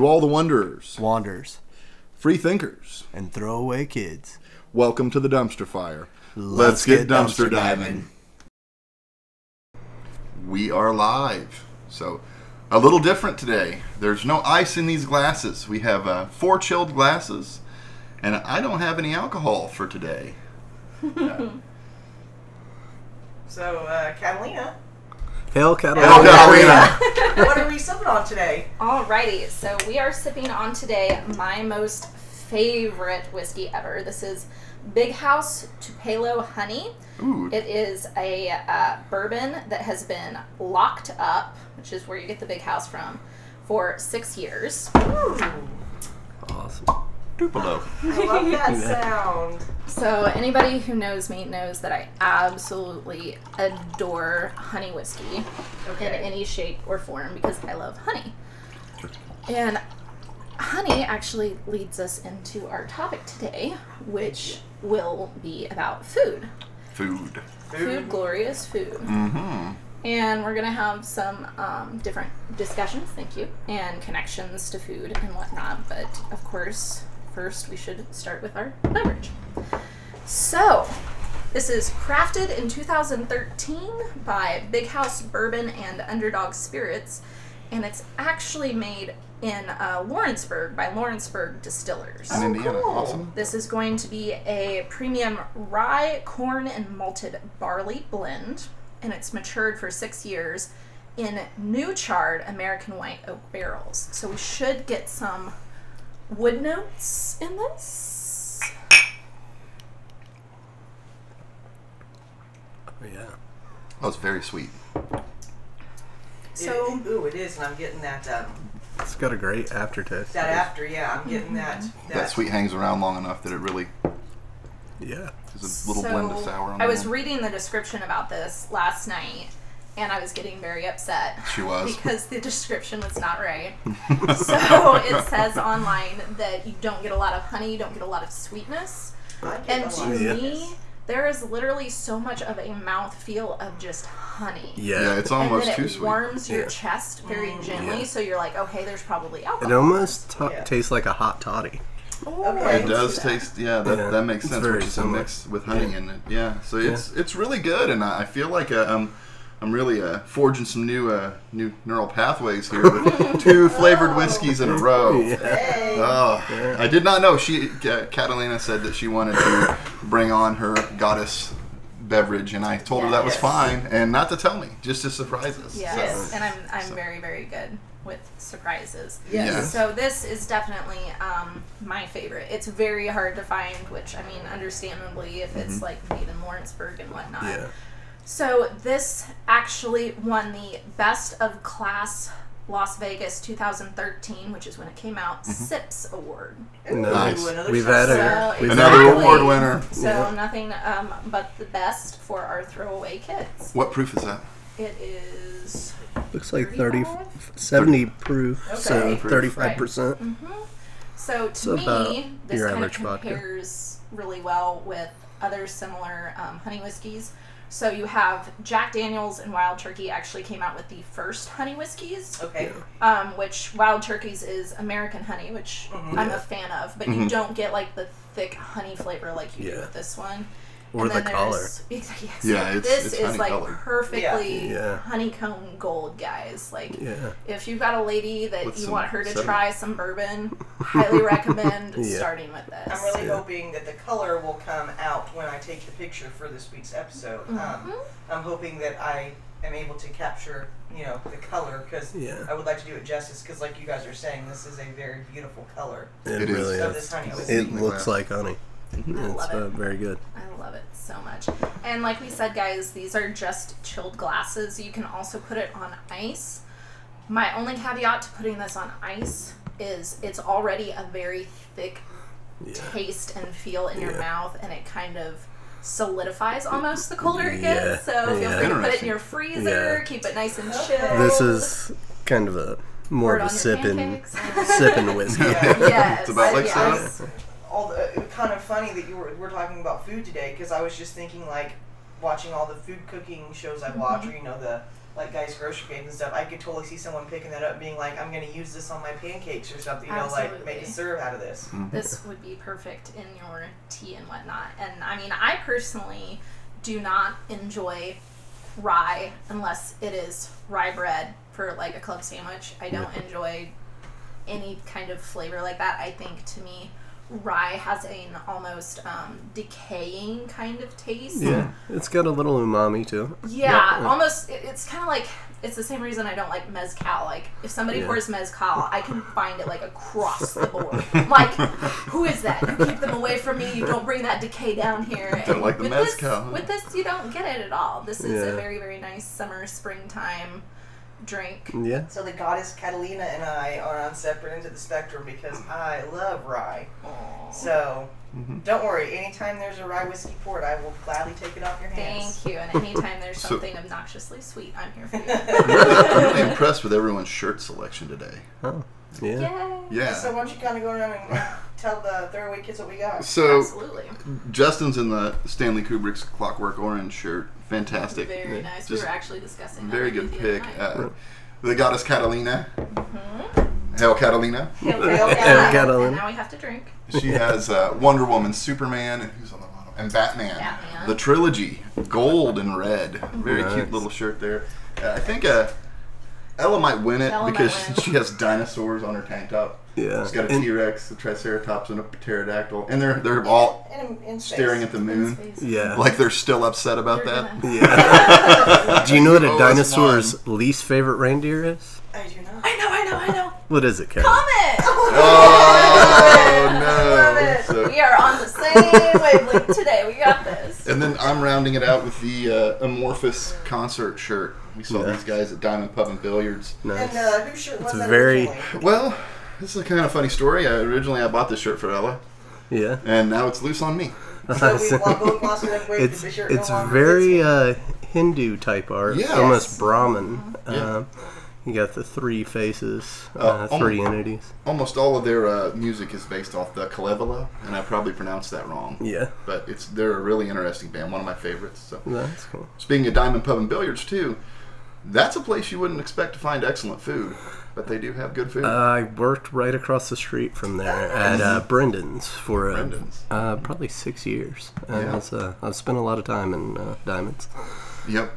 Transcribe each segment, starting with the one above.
To all the wanderers, Wanderers free thinkers, and throwaway kids. welcome to the dumpster fire. Let's get dumpster diving. We are live. So, a little different today. There's no ice in these glasses. We have uh, four chilled glasses, and I don't have any alcohol for today. So, uh, Catalina, Hail Catalina. Hail Catalina. what are we sipping on today? Alrighty, so we are sipping on today my most favorite whiskey ever. This is Big House Tupelo Honey. Ooh, It is a uh, bourbon that has been locked up, which is where you get the Big House from, for six years. Ooh, Awesome. Tupelo. I love that sound. So anybody who knows me knows that I absolutely adore honey whiskey in Okay. any shape or form because I love honey. And honey actually leads us into our topic today, which will be about food. Food. Food, glorious food. Mm-hmm. And we're going to have some um, different discussions, thank you, and connections to food and whatnot. But of course, first we should start with our beverage. So, this is crafted in 2013 by Big House Bourbon and Underdog Spirits, and it's actually made in uh, Lawrenceburg by Lawrenceburg Distillers. In Indiana. cool. Awesome. This is going to be a premium rye, corn, and malted barley blend, and it's matured for six years in new charred American white oak barrels. So we should get some wood notes in this. Oh yeah. That was very sweet. So It- ooh, it is, and I'm getting that um, It's got a great aftertaste. that after. Yeah, I'm getting that. That, That sweet hangs around long enough that it really Yeah. is a little blend of sour on I was end. reading the description about this last night, and I was getting very upset. She was. because the description was not right. so it says online that you don't get a lot of honey, you don't get a lot of sweetness. And a to of Yeah. me, there is literally so much of a mouth feel of just honey. Yeah. Yeah, it's And almost then too it sweet. warms your Yeah. chest very Mm. gently, Yeah. so you're like, okay, there's probably alcohol. It almost ta- Yeah. tastes like a hot toddy. Oh, Okay. It does taste, yeah, that, Yeah, that makes it's sense. very Which is a mix with honey Yeah. in it. Yeah, so it's it's really good, and I I feel like uh, I'm I'm really uh, forging some new uh, new neural pathways here with two flavored whiskeys in a row. Yeah. Hey. Oh, Yeah. I did not know. She uh, Catalina said that she wanted to bring on her goddess beverage, and I told her that was fine, and not to tell me, just to surprise us. Yes, Yes. and I'm I'm very very good with surprises. Yes. Yeah. So this is definitely um, my favorite. It's very hard to find, which I mean, understandably, if it's like made in Lawrenceburg and whatnot. Yeah. So this actually won the Best of Class Las Vegas 2013, which is when it came out, SIPS award. Ooh, Nice. another We've had So a we've Another exactly. award winner. So Yeah. nothing um, but the best for our throwaway kids. What proof is that? It is looks like 30 35? 70 proof, so 35%. So to So me, this your kind of average vodka. compares really well with other similar um, honey whiskeys. So you have Jack Daniels and Wild Turkey actually came out with the first honey whiskeys, Okay. um, which Wild Turkey's is American honey, which Mhm. I'm a fan of, but you don't get like the thick honey flavor like you do with this one. Or the color. there's- Yes, Yeah, it's- this it's is like honey-colored. perfectly Yeah. honeycomb gold, guys. Like Yeah. if you've got a lady that With you want her to sediment. try some bourbon, highly recommend Yeah. starting with this. I'm really Yeah. hoping that the color will come out when I take the picture for this week's episode. Um, Mhm. I'm hoping that I am able to capture, you know, the color because Yeah. I would like to do it justice because, like you guys are saying, this is a very beautiful color. It, It is. really of is. this honey It. It looks like honey. I It's love uh, it. very good. I love it so much. And like we said, guys, these are just chilled glasses. You can also put it on ice. My only caveat to putting this on ice is it's already a very thick Yeah. taste and feel in your mouth, and it kind of solidifies almost the colder it Yeah. gets. So feel Yeah. free to put it in your freezer, Yeah. keep it nice and Okay. chilled. This is kind of a more Pour of a on your sipping pancakes. sipping whiskey. Yes, It's about like yes. All the uh, kind of funny that you were we're talking about food today because I was just thinking like watching all the food cooking shows I watch or you know the like guys grocery games and stuff, I could totally see someone picking that up, being like, "I'm going to use this on my pancakes or something." You know, like make a Absolutely. syrup out of this. this would be perfect in your tea and whatnot. And I mean, I personally do not enjoy rye unless it is rye bread for like a club sandwich. I don't enjoy any kind of flavor like that. I think to me, rye has an almost um, decaying kind of taste. Yeah, it's got a little umami too. Yeah, almost. It, it's kind of like it's the same reason I don't like mezcal. Like if somebody Yeah. pours mezcal, I can find it like across the board. like, who is that? You keep them away from me. You don't bring that decay down here. Don't And like the with mezcal. This, with this, you don't get it at all. This is a very very nice summer springtime drink. Yeah. So the goddess Catalina and I are on separate ends of the spectrum because I love rye. So mm-hmm. don't worry. Anytime there's a rye whiskey port, I will gladly take it off your hands. Thank you. And anytime there's So- something obnoxiously sweet, I'm here for you. I'm really, I'm really impressed with everyone's shirt selection today. Oh, yeah. Yay! Yeah. So why don't you kind of go around and tell the throwaway kids what we got? So Absolutely. Justin's in the Stanley Kubrick's Clockwork Orange shirt. Fantastic. Very nice. we Just were actually discussing Very with good you the pick. Uh, the goddess Catalina. Hail Catalina. Hail Yeah, Catalina. and now we have to drink. She has uh, Wonder Woman, Superman, and who's on the bottom? And Batman. Batman. The trilogy, gold and red. Very Nice. cute little shirt there. Uh, I think uh, Ella might win it Ella because win. she has dinosaurs on her tank top. Yeah. She's got a And- T Rex, a Triceratops, and a pterodactyl, and they're they're all In, in staring at the moon, Yeah. like they're still upset about You're that. gonna- Yeah. Do you know what a Oh, dinosaur's least favorite reindeer is? I do not. I know, I know, I know. What is it, Karen? Comment! Oh Love no! it. So- We are on the same wavelength today. We got this. and then I'm rounding it out with the uh, Amorphis concert shirt. We saw Yeah. these guys at Diamond Pub and Billiards. Nice. And uh, whose shirt was It's that very- originally? Well, this is a kind of funny story. I, originally, I bought this shirt for Ella, Yeah. and now it's loose on me. So we lo- both lost enough weight that it's no it's very uh, Hindu type art. Yes. Almost Brahmin. Yeah. Um, you got the three faces, Uh, uh, three almo- entities. Almost all of their uh, music is based off the Kalevala, and I probably pronounced that wrong. Yeah. But it's they're a really interesting band, one of my favorites. So That's cool. speaking of Diamond Pub and Billiards too, that's a place you wouldn't expect to find excellent food, but they do have good food. I worked right across the street from there at uh, Brendan's for uh, Brendan's. Uh, probably six years. Yeah. it's, uh, I've spent a lot of time in uh, Diamonds. Yep.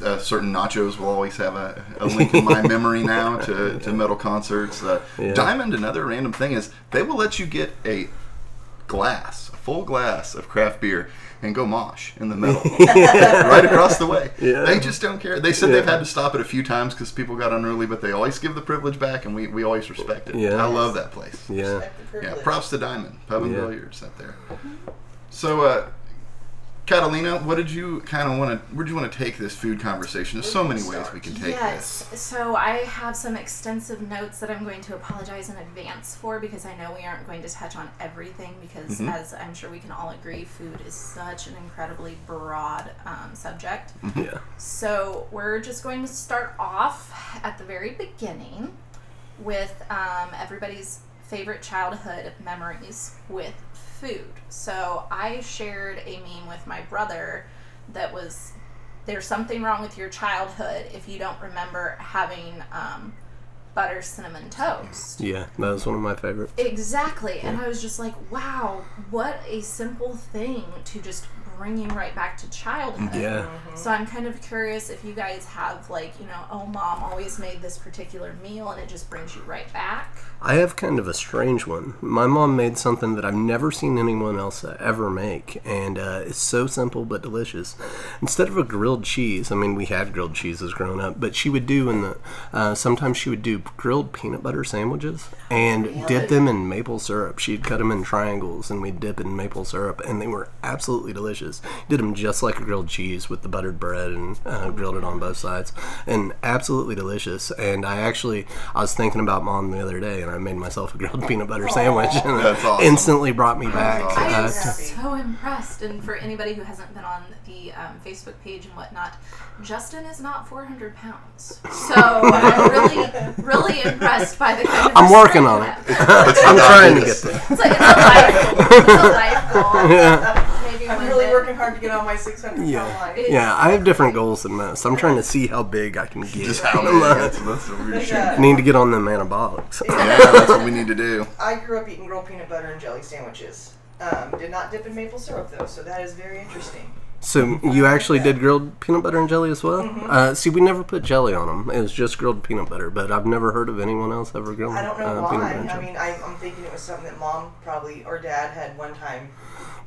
Uh, certain nachos will always have a, a link in my memory now to, to metal concerts. Uh, Yeah. Diamond, another random thing is they will let you get a glass, a full glass of craft beer, and go mosh in the middle, right across the way. Yeah. They just don't care. They said they've had to stop it a few times because people got unruly, but they always give the privilege back, and we, we always respect it. Yeah. I love that place. Yeah. Yeah, props to Diamond Pub and Yeah. Billiards out there. So, uh, Catalina, what did you kind of want to? Where do you want to take this food conversation? There's so many ways we can take this. yes. So I have some extensive notes that I'm going to apologize in advance for because I know we aren't going to touch on everything because, Mhm. as I'm sure we can all agree, food is such an incredibly broad um, subject. Yeah. So we're just going to start off at the very beginning with um, everybody's favorite childhood memories with food. So I shared a meme with my brother that was there's something wrong with your childhood if you don't remember having um, butter cinnamon toast. Yeah. That was one of my favorites. Exactly. And I was just like, wow, what a simple thing to just bring you right back to childhood. Yeah. So I'm kind of curious if you guys have like, you know, oh mom always made this particular meal and it just brings you right back. I have kind of a strange one. My mom made something that I've never seen anyone else ever make, and uh, it's so simple but delicious. Instead of a grilled cheese, I mean, we had grilled cheeses growing up, but she would do in the uh, sometimes she would do grilled peanut butter sandwiches and dip them in maple syrup. She'd cut them in triangles, and we'd dip in maple syrup, and they were absolutely delicious. Did them just like a grilled cheese with the buttered bread and uh, grilled it on both sides, and absolutely delicious. And I actually I was thinking about mom the other day, and I made myself a grilled peanut butter sandwich, and it That's awesome. instantly brought me back. awesome. I am to- happy. so impressed. And for anybody who hasn't been on the um, Facebook page and whatnot, Justin is not 400 pounds. So I'm really, really impressed by the kind of. I'm working on it. I'm trying to get this. there. It's, like, it's a life goal. It's a life goal. Yeah. Maybe I'm really working hard hard to get on my 600 pound Yeah. line. Yeah, I have different goals than most. I'm trying to see how big I can get. Just how many? That's, that's what we're But, shooting. I need to get on them anabolics. Yeah, that's what we need to do. I grew up eating grilled peanut butter and jelly sandwiches. Um, did not dip in maple syrup though, so that is very interesting. So you actually did grilled peanut butter and jelly as well? Mm-hmm. Uh, see, we never put jelly on them. It was just grilled peanut butter. But I've never heard of anyone else ever grilling I don't know uh, why. I mean, I, I'm thinking it was something that mom probably or dad had one time.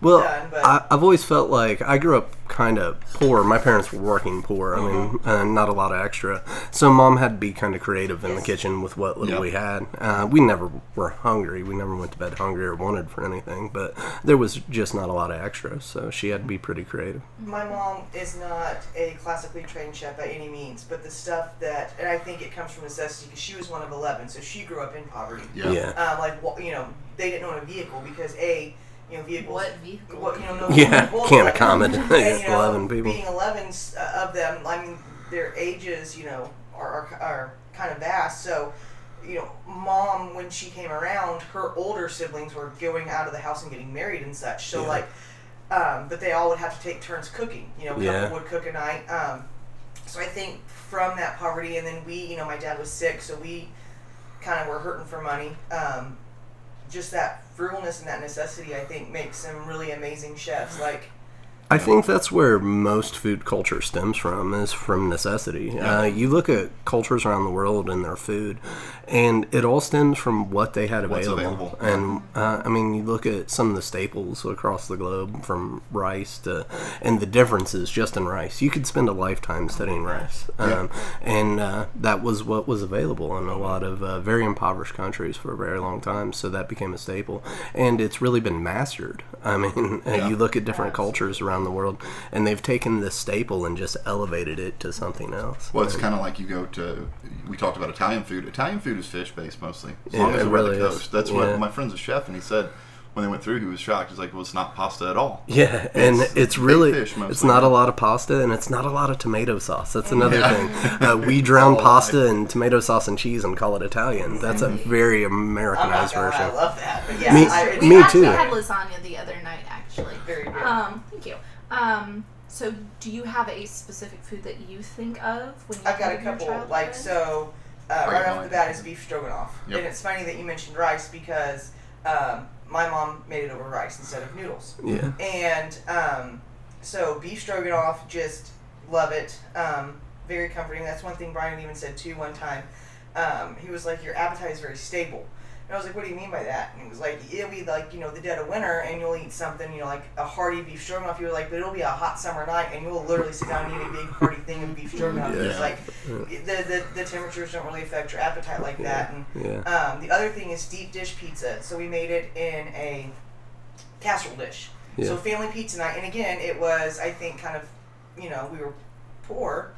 Well, done, but- I, I've always felt like I grew up kind of poor. My parents were working poor. I mean, Mm-hmm. uh, not a lot of extra. So mom had to be kind of creative in the kitchen with what little Yep. we had. Uh, we never were hungry. We never went to bed hungry or wanted for anything. But there was just not a lot of extra. So she had to be pretty creative. My mom is not a classically trained chef by any means, but the stuff that, and I think it comes from necessity because she was one of 11, so she grew up in poverty. Yeah. Yeah. Um, like, you know, they didn't own a vehicle because A, you know, vehicles. What vehicle? What, you know, no Yeah, can't but- accommodate and, you know, 11 people. Being 11 s- uh, of them, I mean, their ages, you know, are, are, are kind of vast. So, you know, mom, when she came around, her older siblings were going out of the house and getting married and such. So, Yeah. like, um, but they all would have to take turns cooking. You know, a couple would cook a night. Um, so I think from that poverty, and then we, you know, my dad was sick, so we kind of were hurting for money. Um, just that frugalness and that necessity, I think, makes some really amazing chefs. Like, I think that's where most food culture stems from, is from necessity. Uh, you look at cultures around the world and their food, and it all stems from what they had What's available. available. And uh, I mean, you look at some of the staples across the globe, from rice to, and the differences just in rice. You could spend a lifetime studying rice, um, and uh, that was what was available in a lot of uh, very impoverished countries for a very long time. So that became a staple, and it's really been mastered. I mean, Yeah. you look at different cultures around the world, and they've taken this staple and just elevated it to something else. Well, it's kind of like you go to. We talked about Italian food. Italian food is fish based mostly. As Yeah, long as it really the is. coast. That's Yeah. what my friend's a chef, and he said when they went through, he was shocked. He's like, "Well, it's not pasta at all." Yeah, and It's it's, really fish it's not a lot of pasta and it's not a lot of tomato sauce. That's another Yeah. thing. Uh, we drown all pasta in tomato sauce and cheese and call it Italian. That's a very Americanized gonna lie, I love that. But yeah, Me- too. I, We Me actually too. had lasagna the other night, actually. Very good. Um, thank you. Um, so do you have a specific food that you think of when you I've got a think of your couple. Like so, uh, Right, right off mine. the bat is beef stroganoff, Yep. and it's funny that you mentioned rice because um, my mom made it over rice instead of noodles. Yeah. And um, so beef stroganoff, just love it. Um, very comforting. That's one thing Brian even said too one time. Um, he was like, "Your appetite is very stable." And I was like, "What do you mean by that?" And he was like, "It'll be like you know the dead of winter, and you'll eat something you know like a hearty beef stroganoff." You were like, "But it'll be a hot summer night, and you'll literally sit down and eat a big hearty thing of beef stroganoff." Yeah. It's like the, the the temperatures don't really affect your appetite like that. And Yeah. um, the other thing is deep dish pizza. So we made it in a casserole dish. Yeah. So family pizza night, and again, it was I think kind of, you know, we were poor,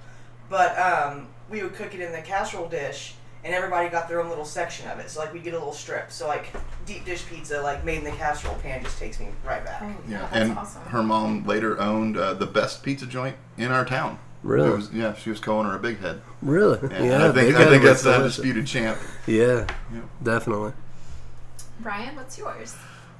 but um, we would cook it in the casserole dish, and everybody got their own little section of it. So like we get a little strip. So like deep dish pizza, like made in the casserole pan, just takes me right back. Oh, Yeah, that's and awesome. her mom later owned uh, the best pizza joint in our town. Really? Was, yeah, she was co-owner a Big Head. Really? Yeah, Yeah. I think I think was that's the delicious. undisputed champ. Yeah. Yeah. Definitely. Brian, what's yours?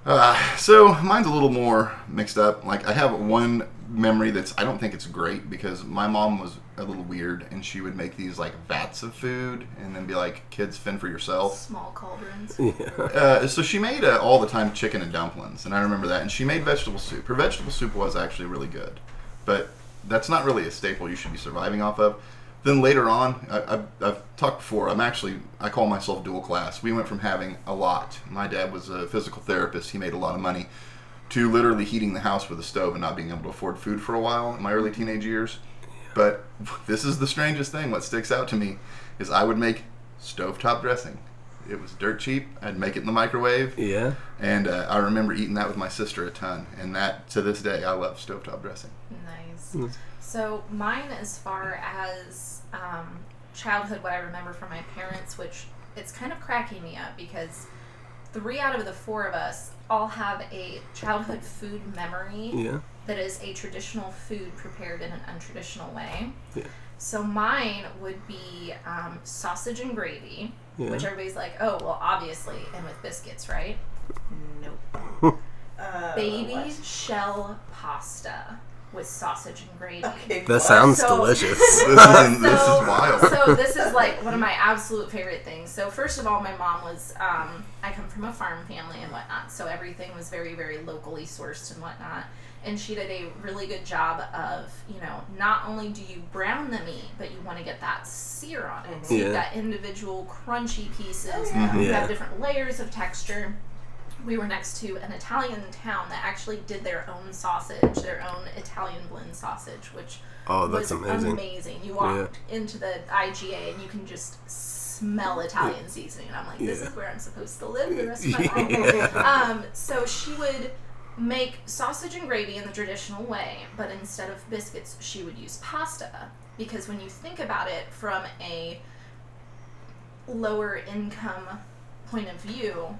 Uh, so mine's a little more mixed up. Like I have one memory that's I don't think it's great because my mom was a little weird and she would make these like vats of food and then be like, "Kids, fend for yourself." Small cauldrons. Yeah. Uh, so she made uh, all the time chicken and dumplings, and I remember that. And she made vegetable soup. Her vegetable soup was actually really good, but that's not really a staple you should be surviving off of. Then later on, I, I've, I've talked before. I'm actually I call myself dual class. We went from having a lot. My dad was a physical therapist. He made a lot of money. To literally heating the house with a stove and not being able to afford food for a while in my early teenage years. But this is the strangest thing. What sticks out to me is I would make stovetop dressing. It was dirt cheap. I'd make it in the microwave, Yeah. and uh, I remember eating that with my sister a ton. And that to this day, I love stovetop dressing. Nice. Mm. So mine, as far as um, childhood, what I remember from my parents, which it's kind of cracking me up because three out of the four of us all have a childhood food memory Yeah. that is a traditional food prepared in an untraditional way. Yeah. So mine would be um, sausage and gravy, Yeah. which everybody's like, oh, well, obviously, and with biscuits, right? Nope. Uh, Baby what? shell pasta. With sausage and gravy. Okay, That what? sounds So- delicious. This is, this is wild. So this is like one of my absolute favorite things. So first of all, my mom was. Um, I come from a farm family and whatnot, so everything was very, very locally sourced and whatnot. And she did a really good job of, you know, not only do you brown the meat, but you want to get that sear on it. So Yeah. you've got individual crunchy pieces. Oh, yeah. You Yeah. have different layers of texture. We were next to an Italian town that actually did their own sausage, their own Italian blend sausage, which Oh, that's was amazing. amazing. You walked into the IGA and you can just smell Italian seasoning. And I'm like, this Yeah. is where I'm supposed to live the rest of my life. Um, so she would make sausage and gravy in the traditional way, but instead of biscuits, she would use pasta. Because when you think about it from a lower income point of view,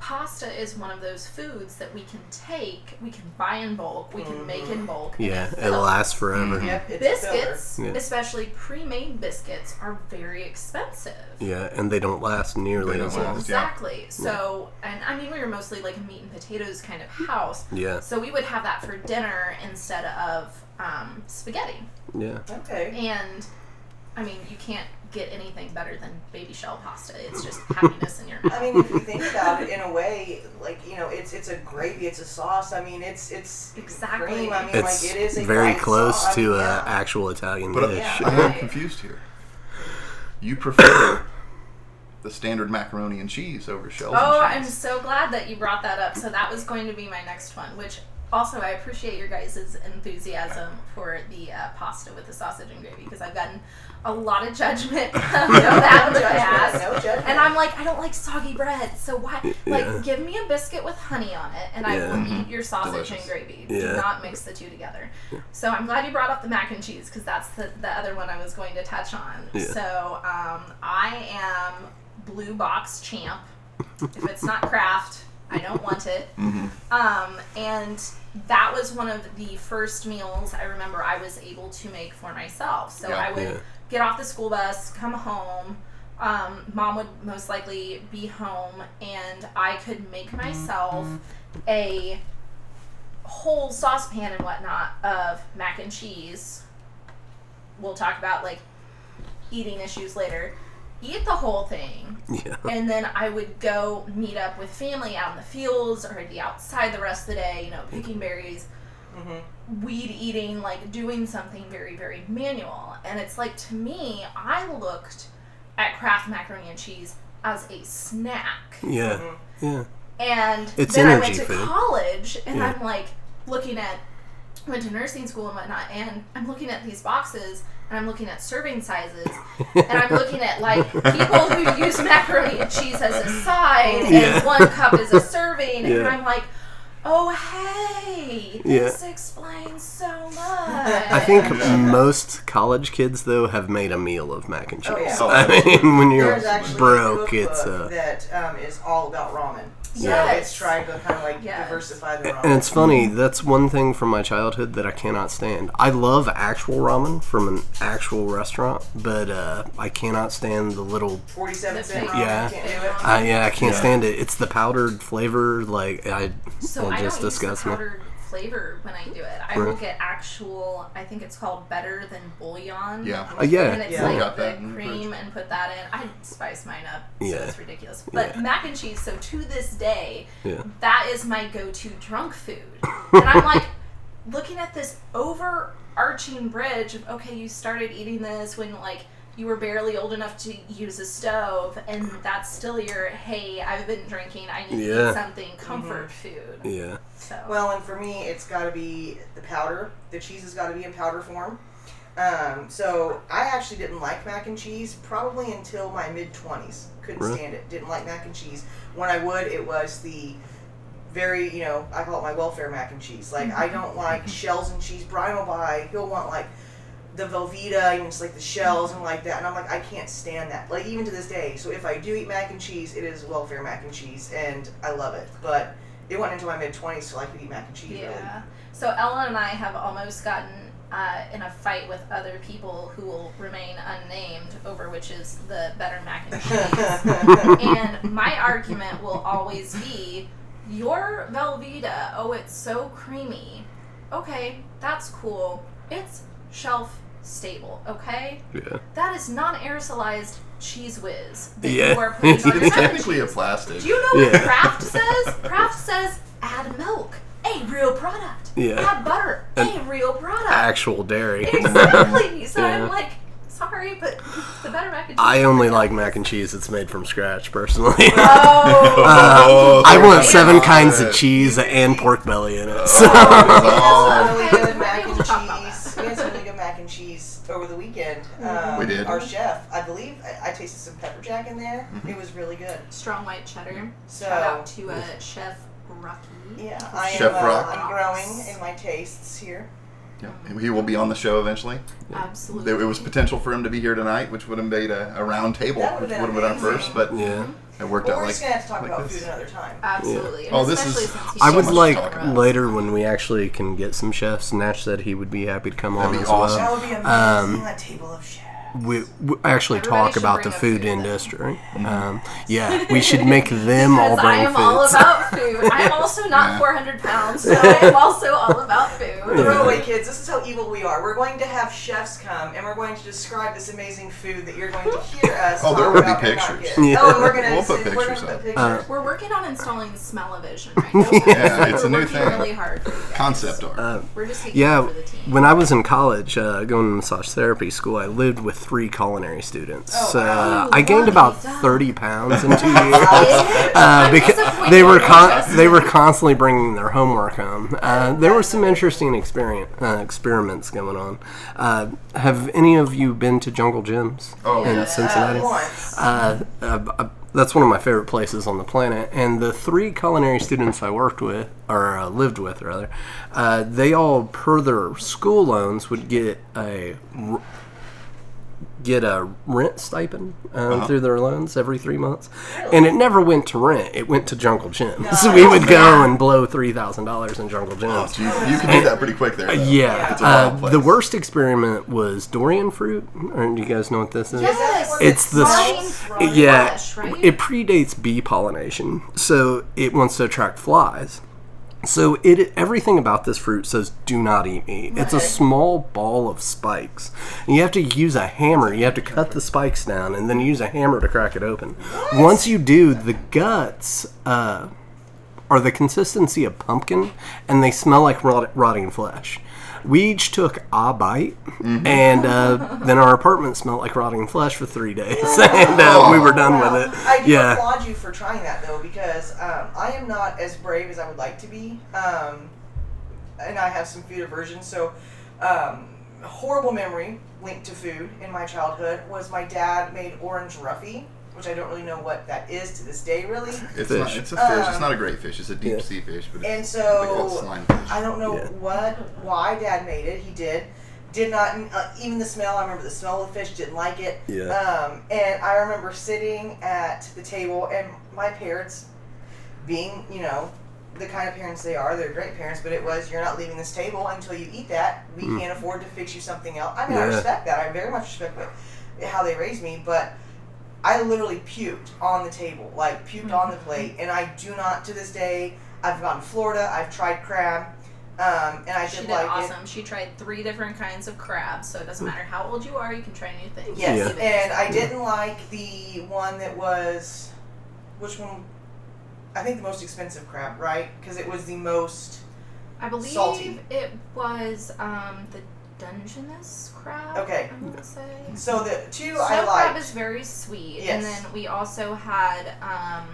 pasta is one of those foods that we can take, we can buy in bulk, we can make in bulk. Yeah, it it fills. lasts forever. Yep, it's a. Biscuits, Yeah. especially pre-made biscuits, are very expensive. Yeah, and they don't last nearly don't as last. long. Yeah. Exactly. So, and I mean, we were mostly like a meat and potatoes kind of house. Yeah, So we would have that for dinner instead of um, spaghetti. yeah. Okay. And I mean, you can't get anything better than baby shell pasta. It's just happiness in your mouth. I mean, if you think about it in a way, like you know, it's it's a gravy, it's a sauce. I mean, it's it's Exactly. cream. I mean, It's like it is a very close sauce. I to mean, an yeah. actual Italian But dish. Yeah. I am Right. confused here. You prefer the standard macaroni and cheese over shells Oh, and I'm so glad that you brought that up. So that was going to be my next one, which also I appreciate your guys' enthusiasm for the uh, pasta with the sausage and gravy because I've gotten a lot of judgment from that in the past. No judgment. And I'm like, I don't like soggy bread, so why? Like, Yeah. give me a biscuit with honey on it, and I Yeah. will eat your sausage Delicious. and gravy. Yeah. Do not mix the two together. So I'm glad you brought up the mac and cheese because that's the, the other one I was going to touch on. So um, I am blue box champ. If it's not Kraft, I don't want it. Um, and that was one of the first meals I remember I was able to make for myself. So Yeah. I would Yeah. Get off the school bus, come home. Um, mom would most likely be home, and I could make myself a whole saucepan and whatnot of mac and cheese. We'll talk about like eating issues later. Eat the whole thing, Yeah. and then I would go meet up with family out in the fields, or I'd be outside the rest of the day, you know, picking berries, Mm-hmm. weed eating, like doing something very, very manual. And it's like to me, I looked at Kraft macaroni and cheese as a snack. Yeah. Mm-hmm. Yeah. And It's then I went to food. college, and Yeah. I'm like looking at, went to nursing school and whatnot, and I'm looking at these boxes, and I'm looking at serving sizes, and I'm looking at like people who use macaroni and cheese as a side, and Yeah. one cup is a serving, and I'm like, oh hey, Yeah. this explains so much. I think most college kids though have made a meal of mac and cheese. Oh, yeah. I mean, when you're broke, a it's cookbook uh, that um, is all about ramen. So Yes. it's trying to kind of like Yes. diversify the ramen. And it's funny, that's one thing from my childhood that I cannot stand. I love actual ramen from an actual restaurant, but uh, I cannot stand the little. 47 cent Yeah. ramen. Yeah. Can't do it. I, yeah, I can't Yeah. stand it. It's the powdered flavor, like I. So it I just don't use the disgusts me. powdered flavor when I do it. I will Right. get actual. I think it's called better than bouillon. Yeah. Uh, yeah, And it's Yeah. like Got the that cream and put that in. I spice mine up, so Yeah. it's ridiculous. But Yeah. mac and cheese. So to this day, yeah, that is my go-to drunk food. And I'm like looking at this overarching bridge of okay, you started eating this when like you were barely old enough to use a stove, and that's still your hey, I've been drinking. I need to Yeah. eat something comfort food. yeah. So Well, and for me, it's got to be the powder. The cheese has got to be in powder form. Um, so I actually didn't like mac and cheese probably until my mid twenties. Couldn't Really? stand it. Didn't like mac and cheese. When I would, it was the very you know I call it my welfare mac and cheese. Like I don't like shells and cheese. Brian will buy. He'll want like the Velveeta and it's like the shells and like that. And I'm like I can't stand that. Like even to this day. So if I do eat mac and cheese, it is welfare mac and cheese, and I love it. But it went into my mid twenties till I could eat mac and cheese. Really. Yeah. So Ellen and I have almost gotten uh, in a fight with other people who will remain unnamed over which is the better mac and cheese. and my argument will always be your Velveeta, oh, it's so creamy. okay, that's cool. It's shelf stable, okay? Yeah. That is non-aerosolized Cheez Whiz that Yeah. you are putting on your technically a plastic. Do you know what Yeah. Kraft says? Kraft says add milk, a real product. Yeah. Add butter, a real product. Actual dairy. Exactly. So Yeah. I'm like, sorry, but the better mac and cheese. I only like mac and cheese that's made from scratch, personally. Oh, Oh, I want seven kinds of cheese and pork belly in it. Oh, so. Oh. Um, We did. Our chef, I believe, I, I tasted some pepper jack in there. Mm-hmm. It was really good. strong white cheddar. So Shout out to uh, Chef Rocky. yeah, I Chef am. Uh, Rock. I'm growing in my tastes here. Yeah. He will be on the show eventually. Absolutely. There, it was potential for him to be here tonight, which would have made a, a round table, That which would've been our first, but Yeah. It worked But out we're like, just gonna have to talk like about this. food another time. Absolutely. And Oh, this is- since I would much like to talk about. later when we actually can get some chefs. Nash said he would be happy to come That'd on be as awesome. That would be amazing. Um, a table of chefs. We, we actually Everybody talk about the a food food then. industry. Um, yeah, we should make them all bring bring I am foods. all about food. I am also not Yeah. 400 pounds, so I am also all about food. Throw away, kids. This is how evil we are. We're going to have chefs come, and we're going to describe this amazing food that you're going to hear us. Oh, there will be about and not pictures. Yeah. Oh, we're gonna We'll put we're gonna pictures put up. pictures. Uh, We're working on installing the smell-o-vision right now. Yeah, it's a new thing. really hard for you guys. Concept art. Uh, We're just Yeah, for the team. when I was in college, uh, going to massage therapy school, I lived with three culinary students. Oh, so wow. uh, I gained about duck. thirty pounds in two years. Uh, because they were con- they were constantly bringing their homework home. Uh, there were some interesting experience uh, experiments going on. Uh, have any of you been to Jungle Jim's Oh, in yeah. Cincinnati? Uh, once. Uh, that's one of my favorite places on the planet. And the three culinary students I worked with, or uh, lived with rather, uh, they all, per their school loans, would get a r- get a rent stipend um, Uh-huh. through their loans every three months, and it never went to rent. It went to Jungle Jim. So we would go and blow three thousand dollars in Jungle Jim's. So you, you can do that pretty quick there. though. Yeah, It's a wild uh, the worst experiment was durian fruit. Or do you guys know what this is? Yes. It's the yeah. flesh, right? It predates bee pollination, so it wants to attract flies. So it everything about this fruit says do not eat meat. It's a small ball of spikes. And you have to use a hammer. You have to cut the spikes down and then use a hammer to crack it open. Once you do, the guts uh, are the consistency of pumpkin and they smell like rot- rotting flesh. We each took a bite, and uh, then our apartment smelled like rotting flesh for three days, and uh, we were done with it. I do Yeah, applaud you for trying that though, because um, I am not as brave as I would like to be, um, and I have some food aversion. So, um, horrible memory linked to food in my childhood was my dad made orange roughy, which I don't really know what that is to this day, really. It's, Fish. not, it's a fish. it's Um, not a great fish. It's a deep Yeah. sea fish, but And it's, they call it so slime fish. I don't know Yeah. what, why Dad made it. He did. Did not uh, even the smell. I remember the smell of the fish. Didn't like it. Yeah. Um, and I remember sitting at the table, and my parents, being you know, the kind of parents they are, they're great parents. But it was you're not leaving this table until you eat that. We can't afford to fix you something else. I mean, I Hmm. Respect that. I very much respect what, how they raised me, but. I literally puked on the table, like puked on the plate, and I do not to this day. I've gone to Florida. I've tried crab, um, and I She did did like it. awesome. She tried three different kinds of crabs, so it doesn't matter how old you are, you can try new things. Yes, Yeah. and I didn't like the one that was, which one? I think the most expensive crab, right? Because it was the most. I believe Salty. it was um, the Dungeness crab. Okay. I'm gonna say. So the two Snow I crab is very sweet, Yes. and then we also had um,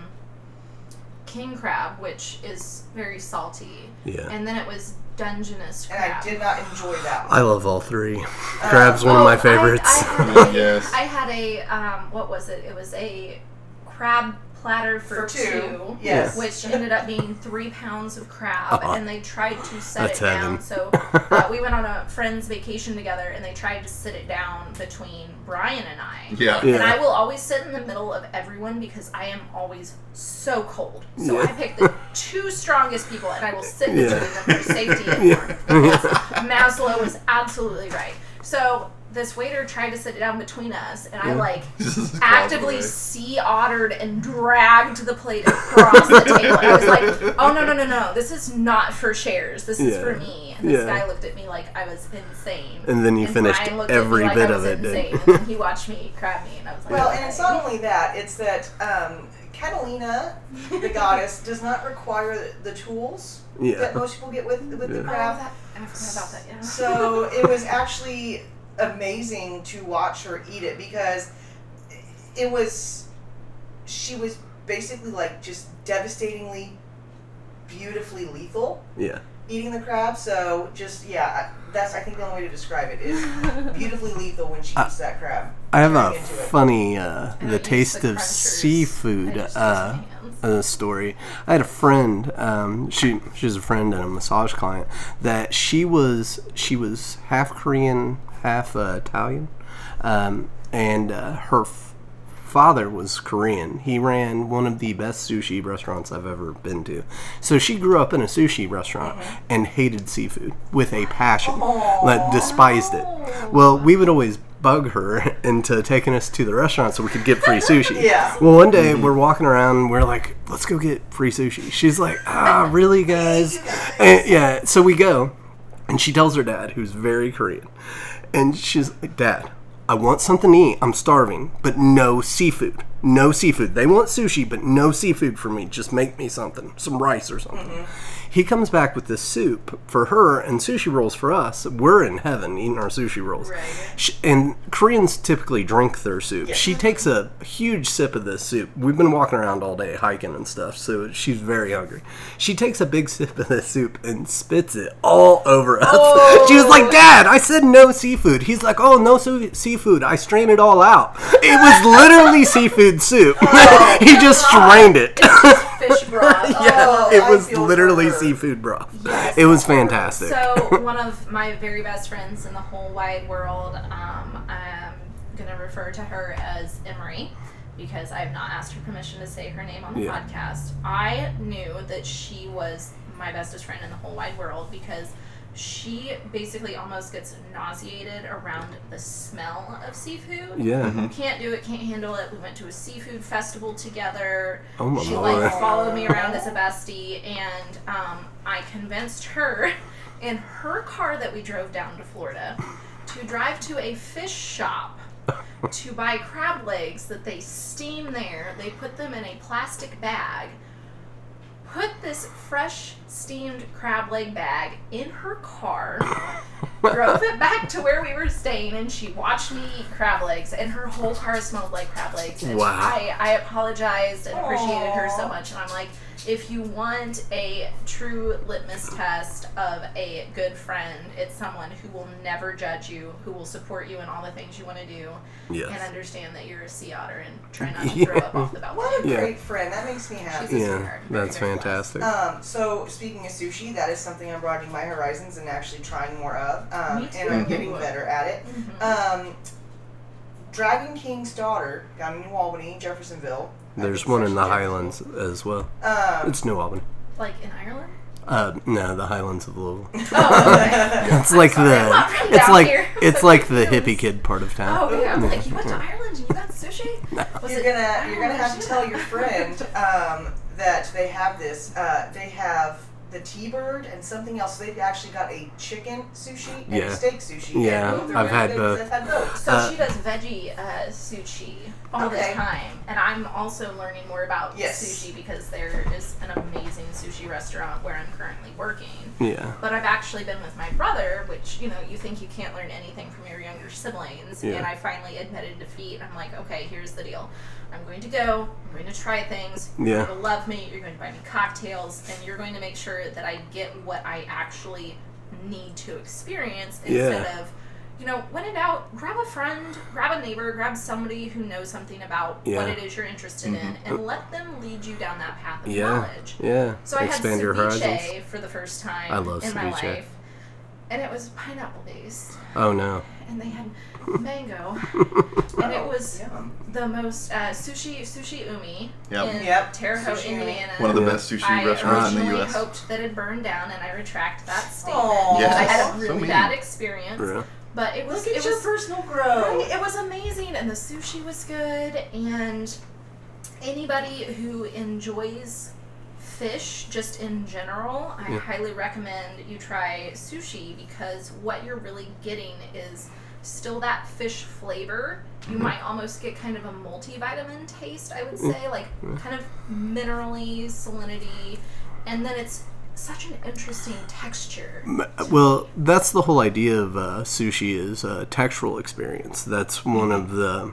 king crab, which is very salty, yeah. and then it was Dungeness and crab. I did not enjoy that I love all three. Crab's one of my I- favorites. I, had a, Yes. I had a um, what was it? It was a crab platter for, For two, two. yes. Which ended up being three pounds of crab, Uh-huh. and they tried to set That's it down. So uh, we went on a friend's vacation together, and they tried to sit it down between Brian and I. Yeah. Yeah. And I will always sit in the middle of everyone because I am always so cold. So Yeah. I pick the two strongest people, and I will sit Yeah. between them for safety and warmth. Because Maslow was absolutely right. So this waiter tried to sit down between us, and I like actively sea ottered and dragged the plate across the table. I was like, "Oh no, no, no, no! This is not for shares. This is for me." And this Yeah. guy looked at me like I was insane. And then you finished Brian at me every like bit I of was it, didn't insane. And then he watched me grab me, and I was like, Well, okay. and it's not only that; it's that um, Catalina, the goddess, does not require the tools Yeah. that most people get with with the Yeah. Oh, crab. that, I forgot about that. Yeah. So it was actually amazing to watch her eat it because it was she was basically like just devastatingly beautifully lethal Yeah. eating the crab so just yeah that's i think the only way to describe it is beautifully lethal when she eats that crab I have a Turning into it. funny uh, the taste the of crunchers. seafood I just use uh, my hands. uh, story. I had a friend. Um, she she's a friend and a massage client that she was she was half Korean, half uh, Italian, um, and uh, her f- father was Korean. He ran one of the best sushi restaurants I've ever been to. So she grew up in a sushi restaurant and hated seafood with a passion, like despised it. Well, we would always bug her into taking us to the restaurant so we could get free sushi. Yeah. Well, one day we're walking around and we're like, let's go get free sushi. She's like, ah, really, guys? And, yeah. So we go, and she tells her dad, who's very Korean, and she's like, Dad, I want something to eat. I'm starving, but no seafood. No seafood. They want sushi, but no seafood for me. Just make me something, some rice or something. Mm-hmm. He comes back with this soup for her and sushi rolls for us. We're in heaven eating our sushi rolls. Right. Sh and Koreans typically drink their soup. She takes a huge sip of this soup. We've been walking around all day hiking and stuff, so she's very hungry. She takes a big sip of this soup and spits it all over us. she was like, oh. "Dad, I said no seafood." He's like, "Oh, no seafood. I strained it all out. It was literally seafood soup. Oh, he just strained it." Fish broth. yeah, Oh, it was literally her. seafood broth. Yes. It was fantastic. So one of my very best friends in the whole wide world, um, I'm gonna refer to her as Emery because I have not asked her permission to say her name on the Yeah. podcast. I knew that she was my bestest friend in the whole wide world because she basically almost gets nauseated around the smell of seafood. yeah. Can't do it, can't handle it. We went to a seafood festival together. Oh my she lord. like followed me around as a bestie, and um, I convinced her in her car that we drove down to Florida to drive to a fish shop to buy crab legs that they steam there. They put them in a plastic bag. Put this fresh steamed crab leg bag in her car, drove it back to where we were staying, and she watched me eat crab legs, and her whole car smelled like crab legs. And Wow. I, I apologized and appreciated her so much, and I'm like, if you want a true litmus test of a good friend, it's someone who will never judge you, who will support you in all the things you want to do, and understand that you're a sea otter and try not to Yeah. throw up off the balcony. what a Yeah. great friend that makes me happy She's a Yeah, sweetheart. Very, that's very fantastic. Um, so speaking of sushi, that is something I'm broadening my horizons and actually trying more of. Um, Me and I'm too. getting better at it. Mhm. Um, Dragon King's daughter down in New Albany, Jeffersonville. I There's one in the Highlands as well. Um, It's New Albany. like in Ireland. Uh, no, the Highlands of Louisville. Oh, okay. It's like sorry, the it's like here. it's like the hippie kid part of town. Oh yeah, I'm like you went to Ireland and you got sushi. Was you're it- gonna you're gonna have to tell your friend um, that they have this. Uh, they have the T-bird and something else. They've actually got a chicken sushi and Yeah. a steak sushi. Yeah, and both are I've very had good I've had both. So Uh, she does veggie uh, sushi all Okay. the time, and I'm also learning more about Yes. sushi because there is an amazing sushi restaurant where I'm currently working. Yeah. But I've actually been with my brother, which you know you think you can't learn anything from your younger siblings, Yeah. and I finally admitted defeat. I'm like, okay, here's the deal. I'm going to go. I'm going to try things. Yeah. You're going to love me. You're going to buy me cocktails, and you're going to make sure that I get what I actually need to experience instead Yeah. of, you know, when in doubt, grab a friend, grab a neighbor, grab somebody who knows something about what it is you're interested in, mm-hmm. and let them lead you down that path of Yeah. knowledge. Yeah. So I Expand had your ceviche horizons. for the first time I love in my life, and it was pineapple based, Oh no. And they had mango, and it was Yum. the most uh, sushi sushi umi Yep. in Yep, Terre Haute, Sushi Umi. Indiana. One of the Yeah. best sushi I restaurants in the originally U.S. hoped that it burned down, and I retract that statement. Aw. I had a so really mean. bad experience. Really? but it was Look at it your was personal growth. Right, It was amazing, and the sushi was good. And anybody who enjoys fish, just in general, I Yeah. highly recommend you try sushi because what you're really getting is still that fish flavor. You mm-hmm. might almost get kind of a multivitamin taste, I would mm. say, like kind of minerally, salinity, and then it's such an interesting texture. Well, that's the whole idea of uh, sushi is a textural experience. That's one mm-hmm. of the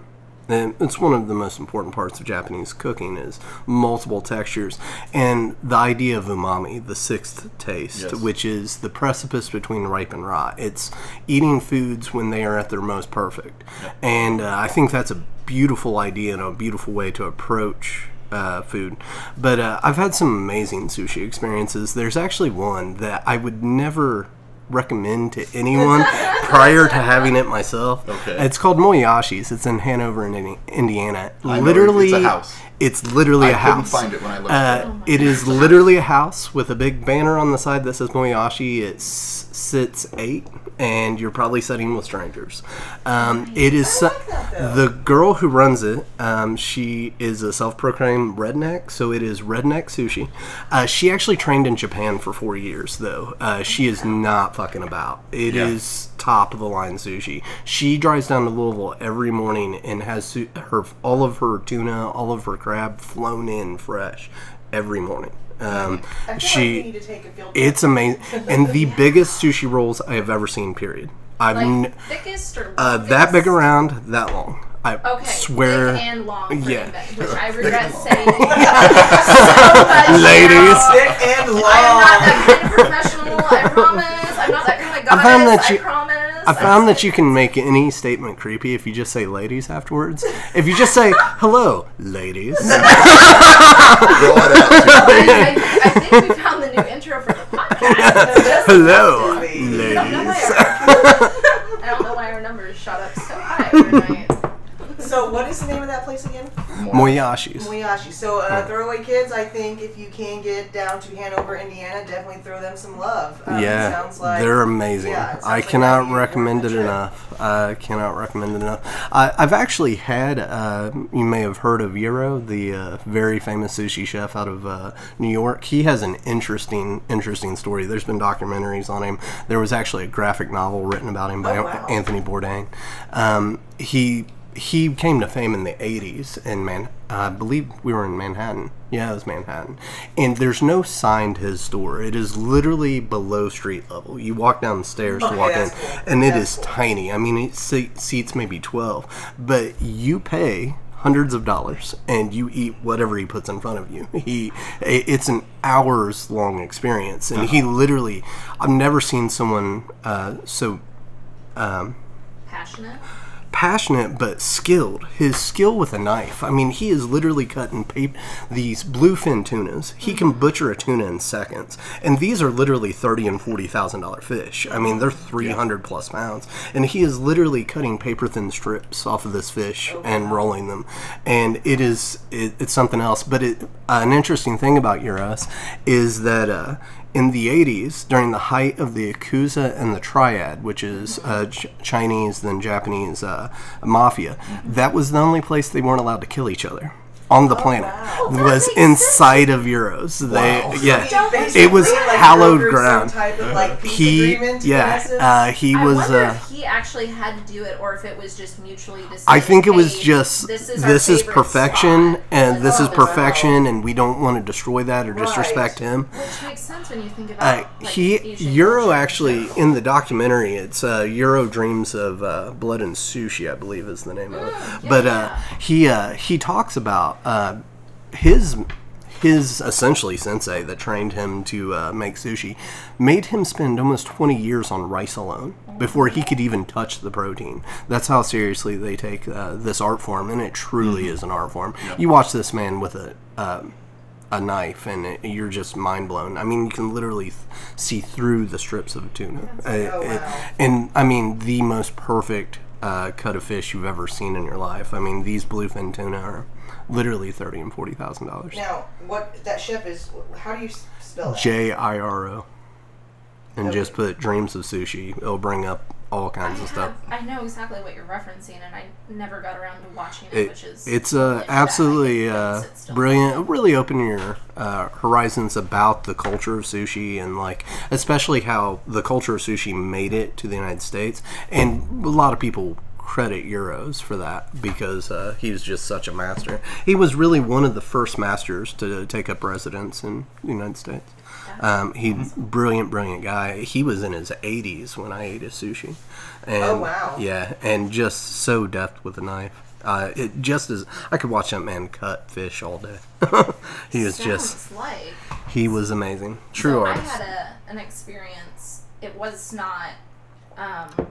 and it's one of the most important parts of Japanese cooking is multiple textures and the idea of umami, the sixth taste, Yes. which is the precipice between ripe and raw. It's eating foods when they are at their most perfect, and uh, I think that's a beautiful idea and a beautiful way to approach uh, food. But uh, I've had some amazing sushi experiences. There's actually one that I would never recommend to anyone prior to having it myself. Okay. It's called Moyashi's. It's in Hanover, in Indiana. I literally, It's a house. It's literally I a couldn't house. find it when I looked. Uh, Oh it is literally a house with a big banner on the side that says Moyashi. It sits eight, and you're probably sitting with strangers. Um, it is like that, the girl who runs it. Um, she is a self-proclaimed redneck, so it is redneck sushi. Uh, she actually trained in Japan for four years, though. Uh, she is not fucking about. It is Yeah. top of the line sushi. She drives down to Louisville every morning and has su- her all of her tuna, all of her crab flown in fresh every morning. Um, I feel like we she, need to take a field trip. it's amazing, and the biggest sushi rolls I have ever seen. Period. I've Like n- thickest or uh, longest? that big around, that long. I Okay, swear, thick and long, Yeah. inve- which I regret saying so much. Ladies. now. thick and long. I am not that kind of professional. I promise. I'm not that kind of goddess. I, found that you- promise. I found that you can make any statement creepy if you just say "ladies" afterwards. If you just say "hello, ladies," Draw it out. I, I think we found the new intro for the podcast. Just hello, Absolutely. I don't know why ladies. our, I don't know why our numbers shot up so high overnight. So, what is the name of that place again? Moyashi's. Moyashi. So, uh, throwaway kids, I think if you can get down to Hanover, Indiana, definitely throw them some love. Um, Yeah, like they're amazing. Yeah, I like cannot that'd be a recommend it worth the trip. enough. I cannot recommend it enough. I, I've actually had, uh, you may have heard of Jiro, the uh, very famous sushi chef out of uh, New York. He has an interesting, interesting story. There's been documentaries on him. There was actually a graphic novel written about him by Oh, wow. Anthony Bourdain. Um, he he came to fame in the 80s in Man I believe we were in Manhattan. Yeah, it was Manhattan. And there's no sign to his store. It is literally below street level. You walk down the stairs to Okay, walk in cool. and it That's is cool. tiny. I mean, it se- seats maybe 12, but you pay hundreds of dollars and you eat whatever he puts in front of you. He it's an hours long experience and he literally I've never seen someone uh, so Passionate. Passionate but skilled. His skill with a knife. I mean, he is literally cutting pa- these bluefin tunas. He can butcher a tuna in seconds, and these are literally thirty and forty thousand dollar fish. I mean, they're three hundred plus pounds, and he is literally cutting paper thin strips off of this fish and rolling them, and it is it, it's something else. But it, uh, an interesting thing about Jiro's is that. Uh, in the 80s, during the height of the Yakuza and the Triad, which is uh, Ch- Chinese then Japanese uh, mafia, that was the only place they weren't allowed to kill each other on the planet. Oh, that Was makes inside of Jiro's. They Wow. yeah, Basically, it was like, hallowed brokered some ground. Type of, like, He yeah, essence? uh, he I was. wonder Uh, if he actually had to do it, or if it was just mutually decided. I think it was just this this is, is, our favorite perfection spot. and Let's this is do perfection and we don't want to destroy that or disrespect Right. him. Which makes sense when you think Uh, about like, he Euro culture. actually in the documentary. It's uh, Jiro Dreams of uh, Blood and Sushi, I believe is the name of it. Mm, yeah, but uh, yeah. he uh, he talks about uh, his his essentially sensei that trained him to uh, make sushi made him spend almost 20 years on rice alone before he could even touch the protein. That's how seriously they take uh, this art form and it truly is an art form. You watch this man with a uh, a knife and it, you're just mind blown. I mean, you can literally th- see through the strips of tuna. Uh, Oh, it- and I mean, the most perfect uh, cut of fish you've ever seen in your life. I mean, these bluefin tuna are literally thirty and forty thousand dollars. Now, what that chef is? How do you spell that? J I R O, and Okay. just put dreams of sushi. It'll bring up all I, kinds of stuff. I know exactly what you're referencing, and I never got around to watching it, It, which is it's uh, absolutely uh, brilliant. Really opening your uh, horizons about the culture of sushi and like especially how the culture of sushi made it to the United States. And a lot of people credit Jiro's for that because uh, he was just such a master. He was really one of the first masters to take up residence in the United States. Um, he brilliant, brilliant guy. He was in his 80s when I ate his sushi. And, Oh, wow. Yeah, and just so deft with a knife. Uh, it just as I could watch that man cut fish all day. he was just like he was amazing, true so artist. I had a, an experience. It was not um,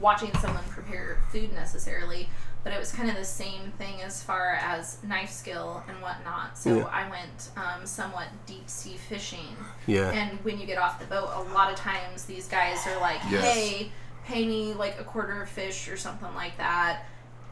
watching someone prepare food necessarily, but it was kind of the same thing as far as knife skill and whatnot. So Yeah. I went um, somewhat deep sea fishing. yeah, And when you get off the boat, a lot of times these guys are like, Yes. hey, pay me like a quarter of fish or something like that,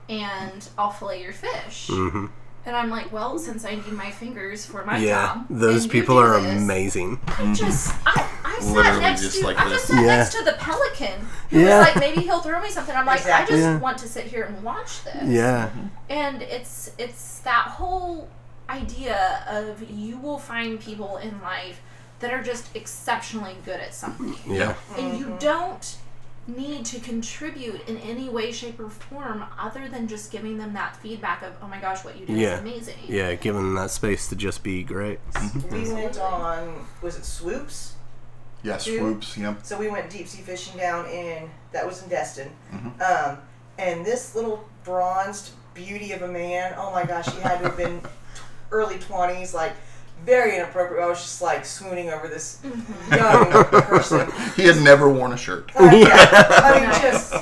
and I'll fillet your fish. hmm And I'm like, well, since I need my fingers for my yeah. job, Those people are this, amazing. I mm-hmm. just, I, I sat Literally next just to, like I this. just sat Yeah. next to the pelican. Who Yeah. was like, maybe he'll throw me something. I'm like, Exactly. I just Yeah. want to sit here and watch this. Yeah, And it's it's that whole idea of you will find people in life that are just exceptionally good at something. yeah, And you mm-hmm. don't need to contribute in any way, shape, or form other than just giving them that feedback of, oh my gosh, what you did Yeah. is amazing. yeah. giving them that space to just be great. We went on, was it swoops? Yeah, Dude. swoops. Yep. So we went deep sea fishing down in that was in Destin, Mm-hmm. um, and this little bronzed beauty of a man. Oh my gosh, he had to have been early twenties, like very inappropriate. I was just like swooning over this young person. He had never worn a shirt. Uh, yeah, I mean just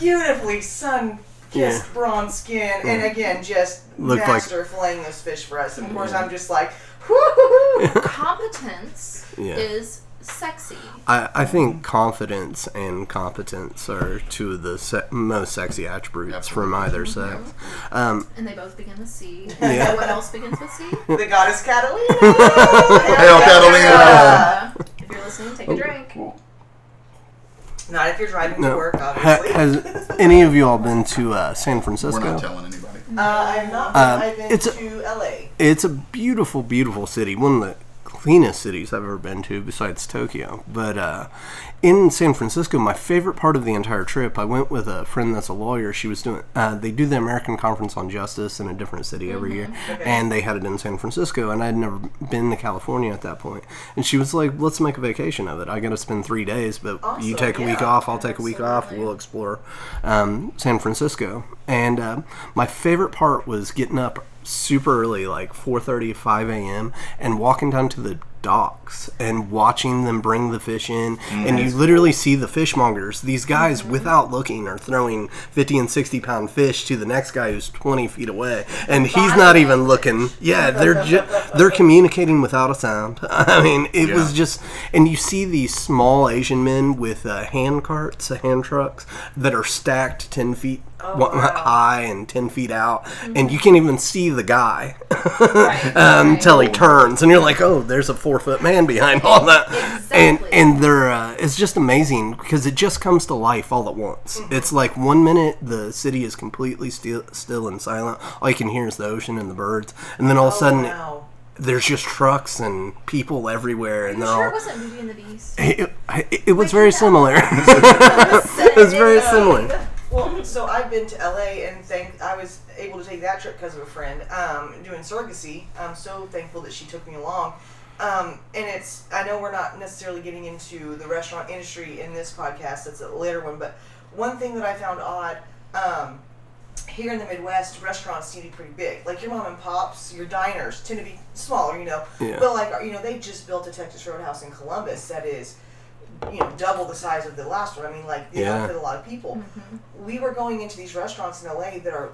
beautifully sun. Kissed Yeah. bronze skin, and again, just Looked like- master filleting those fish for us. And of course, I'm just like, whoo Competence Yeah. is sexy. I, I think confidence and competence are two of the se- most sexy attributes from either sex. Um, And they both begin with C. Yeah. So what else begins with C? The goddess Catalina. Hail Catalina! Uh, if you're listening, take a drink. Not if you're driving no, to work, ha- obviously. has any of you all been to uh, San Francisco? We're not telling anybody. uh, I'm not been. Um, I've been it's a- to LA. It's a beautiful, beautiful city. One of cleanest cities I've ever been to, besides Tokyo. But uh, in San Francisco, my favorite part of the entire trip, I went with a friend that's a lawyer. She was doing. Uh, they do the American Conference on Justice in a different city every year, and they had it in San Francisco. And I'd never been to California at that point. And she was like, "Let's make a vacation of it. I got to spend three days, but you take a week off. I'll take a week off. We'll explore um, San Francisco. And uh, my favorite part was getting up super early, like 4:30, 5 a.m., and walking down to the docks and watching them bring the fish in. And you literally see the fishmongers. These guys, without looking, are throwing 50 and 60 pound fish to the next guy who's 20 feet away, and he's not even looking. Yeah, they're ju- they're communicating without a sound. I mean, it was just, and you see these small Asian men with uh, hand carts, hand trucks that are stacked 10 feet wa- wow. high and 10 feet out, and you can't even see the guy Right, um, right. until he turns, and you're like, oh, there's a four foot man behind all that. And Exactly. and they're uh, it's just amazing because it just comes to life all at once. Mm-hmm. It's like one minute the city is completely still still and silent. All you can hear is the ocean and the birds, and then all of a Oh, sudden wow. there's just trucks and people everywhere, and they're sure all. it wasn't Beauty and the Beast? It, it, it was Wait, very yeah. similar. it was very similar. Well, so I've been to LA and thank I was able to take that trip because of a friend um, doing surrogacy. I'm so thankful that she took me along. Um, and it's I know we're not necessarily getting into the restaurant industry in this podcast. That's a later one, but one thing that I found odd. Um, here in the Midwest, restaurants tend to be pretty big. Like your mom and pops, your diners tend to be smaller, you know. Yeah. But like you know, they just built a Texas Roadhouse in Columbus that is, you know, double the size of the last one. I mean, like they Yeah. fit a lot of people. We were going into these restaurants in LA that are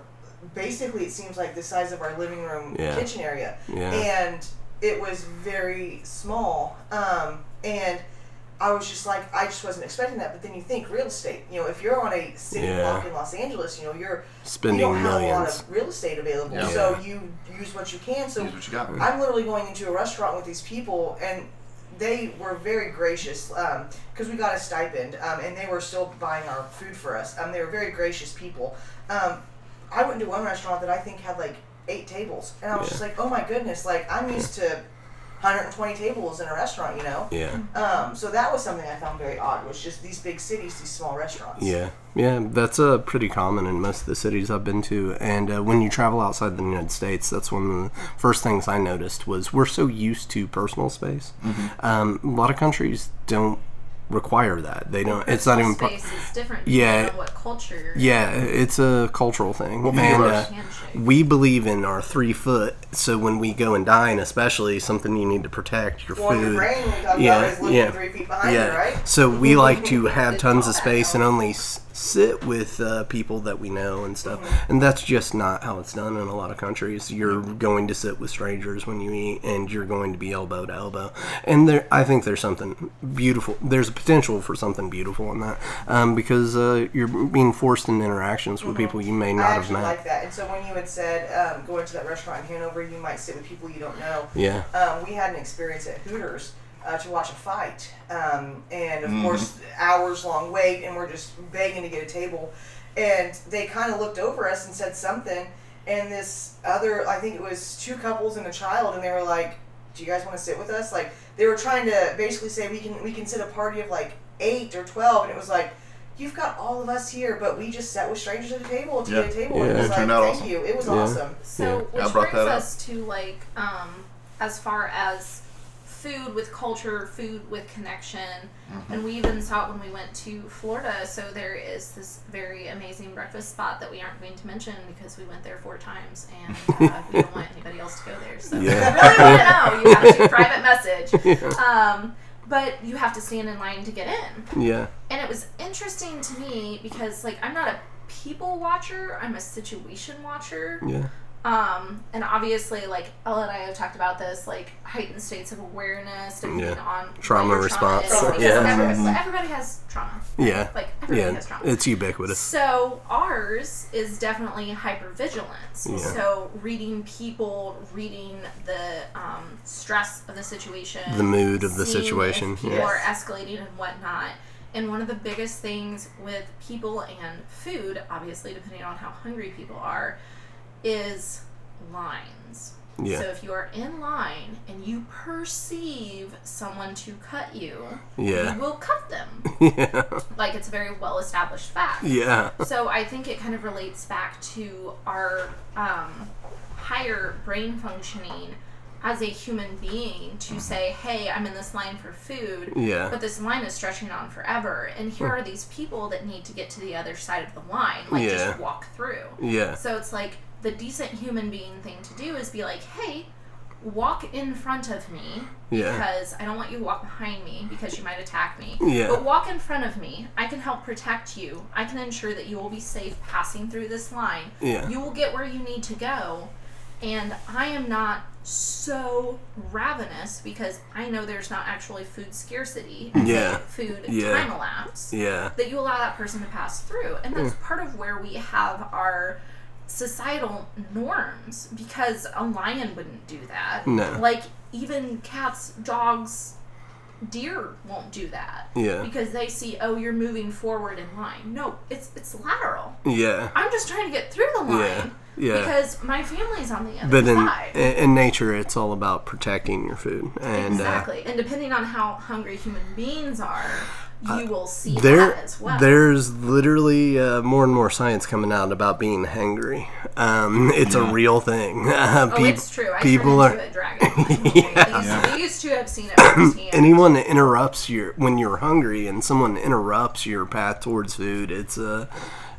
basically it seems like the size of our living room Yeah. kitchen area, Yeah. and it was very small. Um, and I was just like, I just wasn't expecting that. But then you think real estate. You know, if you're on a city Yeah. block in Los Angeles, you know, you're Spending you don't have a lot millions. of real estate available, Yeah. so you use what you can. So Use what you got. I'm literally going into a restaurant with these people, and they were very gracious because we got a stipend um, and they were still buying our food for us. Um, they were very gracious people. Um, I went to one restaurant that I think had like eight tables, and I was Yeah. just like, oh my goodness, like I'm used to 120 tables in a restaurant, you know. Yeah. Um, so that was something I found very odd. Was just these big cities, these small restaurants. Yeah, yeah, that's uh, pretty common in most of the cities I've been to. And uh, when you travel outside the United States, that's one of the first things I noticed was we're so used to personal space. Um, a lot of countries don't require that. They don't. It's not even. pro- space is different. Yeah. what culture. Yeah, it's a cultural thing, Well, and we uh, we believe in our three foot. So when we go and dine, especially something you need to protect your Well, food. your brain, Yeah, about is looking yeah. three feet behind yeah. you, right? So we like to have tons of space and only s- sit with uh, people that we know and stuff. Mm-hmm. And that's just not how it's done in a lot of countries. You're going to sit with strangers when you eat, and you're going to be elbow to elbow. And there, I think there's something beautiful. There's a potential for something beautiful in that um, because uh, you're being forced into interactions with people you may Mm-hmm. Not have met. like that. And so when you had said um, going to that restaurant in Hanover, you might sit with people you don't know. yeah. Um, we had an experience at Hooters uh, to watch a fight, um, and of Mhm. course, hours long wait, and we're just begging to get a table. And they kind of looked over us and said something, and this other, I think it was two couples and a child, and they were like, "Do you guys want to sit with us?" Like they were trying to basically say we can we can sit a party of like eight or twelve, and it was like. You've got all of us here, but we just sat with strangers at a table to Yeah. get a table. Yeah. and it was It like, turned out thank awesome. you. It was Yeah. awesome. So, Yeah. which I brings that up. us to like, um, as far as food with culture, food with connection, Mm-hmm. and we even saw it when we went to Florida. So there is this very amazing breakfast spot that we aren't going to mention because we went there four times, and uh, we don't want anybody else to go there. So Yeah. if you really want to know, you have to private message. Um, but you have to stand in line to get in. Yeah. And it was interesting to me because, like, I'm not a people watcher, I'm a situation watcher. Yeah. Um, and obviously, like Ella and I have talked about this, like heightened states of awareness depending Yeah. on Trauma what response. Trauma Yeah. everybody, Mhm. everybody has trauma. Yeah. Like everybody Yeah. has trauma. It's ubiquitous. So ours is definitely hypervigilance. Yeah. So reading people, reading the um, stress of the situation, The mood of the situation, if yes. are escalating and whatnot. And one of the biggest things with people and food, obviously depending on how hungry people are, is lines. Yeah. So if you are in line and you perceive someone to cut you, Yeah. you will cut them. Yeah. Like it's a very well established fact. Yeah. So I think it kind of relates back to our um, higher brain functioning as a human being to say, hey, I'm in this line for food, Yeah. but this line is stretching on forever. And here are these people that need to get to the other side of the line, like Yeah. just walk through. Yeah. So it's like the decent human being thing to do is be like, hey, walk in front of me Yeah. because I don't want you to walk behind me because you might attack me. Yeah. But walk in front of me. I can help protect you. I can ensure that you will be safe passing through this line. Yeah. You will get where you need to go. And I am not so ravenous because I know there's not actually food scarcity. Yeah. food Yeah. time elapse Yeah. that you allow that person to pass through. And that's mm. part of where we have our societal norms because a lion wouldn't do that. No. Like even cats, dogs, deer won't do that. Yeah. Because they see, oh, you're moving forward in line. No, it's it's lateral. Yeah. I'm just trying to get through the line Yeah. Yeah. because my family's on the other But in, side. in nature, it's all about protecting your food, and uh, exactly. and depending on how hungry human beings are, you will see there, that as well. there's literally uh, more and more science coming out about being hungry. Um, it's a real thing. Uh, Oh, peop- it's true. I people turned are into a dragon. Yeah. These, Yeah. these two have seen it firsthand. anyone that interrupts your when you're hungry and someone interrupts your path towards food. It's uh,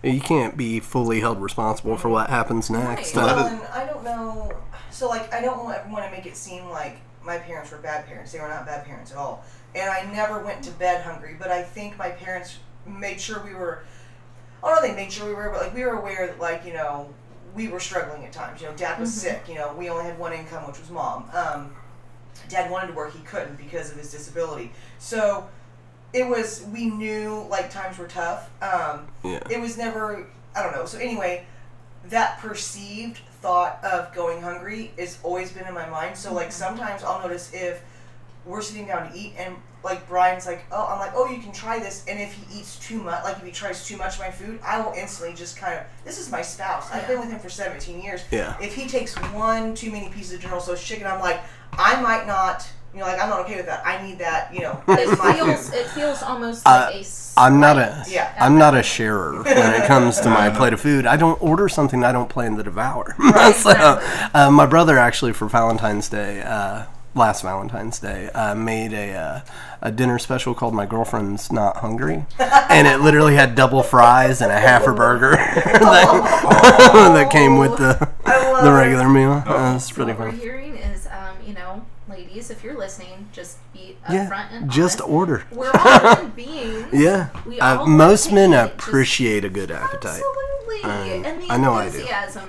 you can't be fully held responsible for what happens next. Right. Well, and I don't know. So, like, I don't want, want to make it seem like my parents were bad parents. They were not bad parents at all. And I never went to bed hungry. But I think my parents made sure we were. I don't know. They made sure we were, but like we were aware that, like, you know, we were struggling at times. You know, Dad was sick. You know, we only had one income, which was mom. Um, Dad wanted to work, he couldn't because of his disability. So it was. We knew like times were tough. Um, yeah. it was never I don't know. So anyway, that perceived thought of going hungry has always been in my mind. So like sometimes I'll notice if we're sitting down to eat, and like Brian's like, oh, I'm like, oh, you can try this, and if he eats too much, like if he tries too much of my food, I will instantly just kind of. This is my spouse. I've been with him for 17 years. Yeah. If he takes one too many pieces of General Tso's chicken, I'm like, I might not. You know, like I'm not okay with that. I need that. You know, that It is my feels it feels almost Uh, like a. I'm not a Yeah. I'm not a sharer when it comes to my plate of food. I don't order something I don't plan to devour. so, exactly. uh, my brother actually for Valentine's Day, uh, last Valentine's Day, uh, made a uh, a dinner special called "My Girlfriend's Not Hungry," and it literally had double fries and a half a burger that, that came with the I love the it. regular meal. Uh, it's So pretty what we're hearing is, um, you know, ladies, if you're listening, just be Yeah, and just honest. order. We're all human beings. Yeah, We uh, want most men eat, just- appreciate a good appetite. Absolutely, Um, and the I know I do.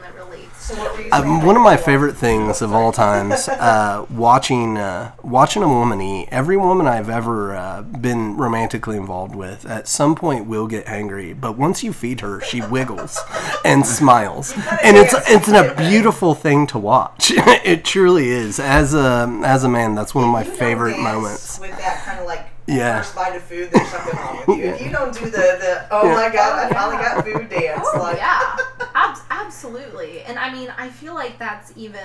that relates. So what were you Um, one of my favorite things of all times, uh, watching uh, watching a woman eat. Every woman I've ever uh, been romantically involved with, at some point, will get hangry. But once you feed her, she wiggles and smiles, and it's it's a beautiful thing to watch. it truly is. As a as a man, that's one of my If you don't favorite moments. With that kind of like Yeah. first bite of food, there's something wrong with you. If you don't do the the oh my god, I finally got food dance. Oh like yeah, Ab- absolutely. And I mean, I feel like that's even.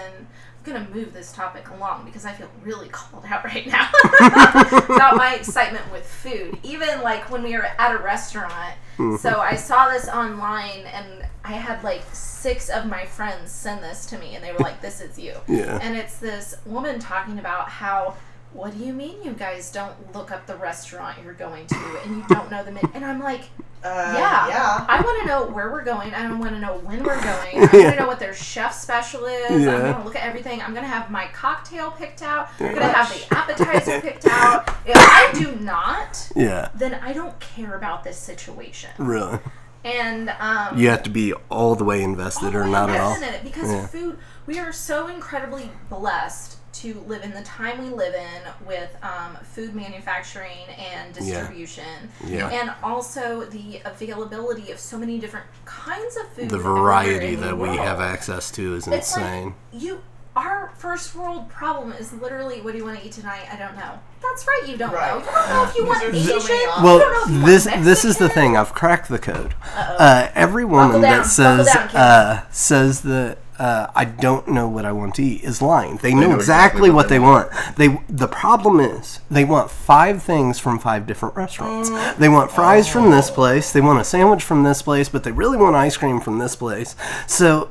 I'm gonna move this topic along because I feel really called out right now about my excitement with food. Even like when we were at a restaurant. Mm-hmm. So I saw this online and I had like six of my friends send this to me and they were like, "This is you." Yeah. And it's this woman talking about how. What do you mean you guys don't look up the restaurant you're going to and you don't know the menu? And I'm like, uh, yeah. yeah. I want to know where we're going. I want to know when we're going. I want Yeah. to know what their chef special is. Yeah. I'm going to look at everything. I'm going to have my cocktail picked out. I'm going to have the appetizer picked out. If I do not, Yeah, then I don't care about this situation. really. And um, You have to be all the way invested, or all not at all. in it because Yeah. food. We are so incredibly blessed to live in the time we live in with um, food manufacturing and distribution, Yeah. and also the availability of so many different kinds of food. The variety in the that we have access to is It's insane. like you. Our first world problem is literally, what do you want to eat tonight? I don't know. That's right, you don't Right. know. You don't know if you want There's Asian. so you. Well, don't know if you want this this is the thing. I've cracked the code. Uh, every woman down, that says down, uh, says that uh, I don't know what I want to eat is lying. They know, know exactly, exactly what they they want. They the problem is they want five things from five different restaurants. They want fries from this place. They want a sandwich from this place, but they really want ice cream from this place. So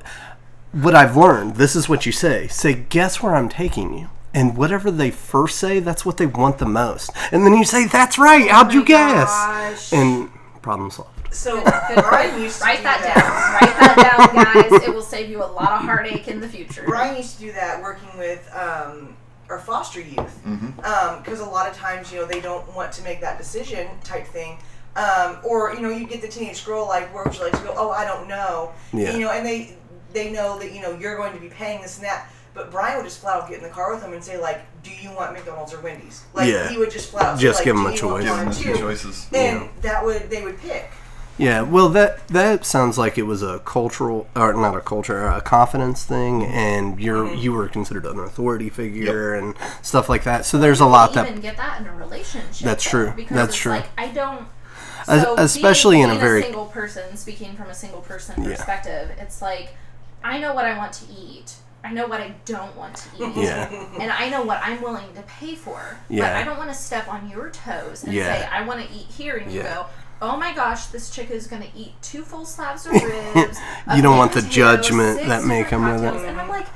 what I've learned, this is what you say. Say, guess where I'm taking you. And whatever they first say, that's what they want the most. And then you say, that's right. How'd you guess? gosh. And problem solved. So Brian used to Write do that down. Write that down, guys. It will save you a lot of heartache in the future. Brian used to do that working with um, our foster youth Mm-hmm. because a lot of times you know they don't want to make that decision type thing. Um, or you know you get the teenage girl like where would you like to go? Oh, I don't know. Yeah. You know, and they they know that you know you're going to be paying this and that. But Brian would just flat out get in the car with them and say like, "Do you want McDonald's or Wendy's?" Like Yeah. he would just flat out say, Just like, give 'em "Do a choice. one or Give 'em two?" two choices. And that would they would pick. Yeah, well, that that sounds like it was a cultural, or not a culture, a confidence thing, and you're mm-hmm. you were considered an authority figure and stuff like that. So there's a lot that even get that in a relationship. That's true. Because That's it's true. Like I don't. So especially being, in a being very- single person, speaking from a single person Yeah. perspective, it's like I know what I want to eat. I know what I don't want to eat. Yeah. And I know what I'm willing to pay for. Yeah. But I don't want to step on your toes and Yeah. say, I want to eat here. And you Yeah. go, oh my gosh, this chick is going to eat two full slabs of ribs. You don't want the judgment that may different come with it. And I'm like,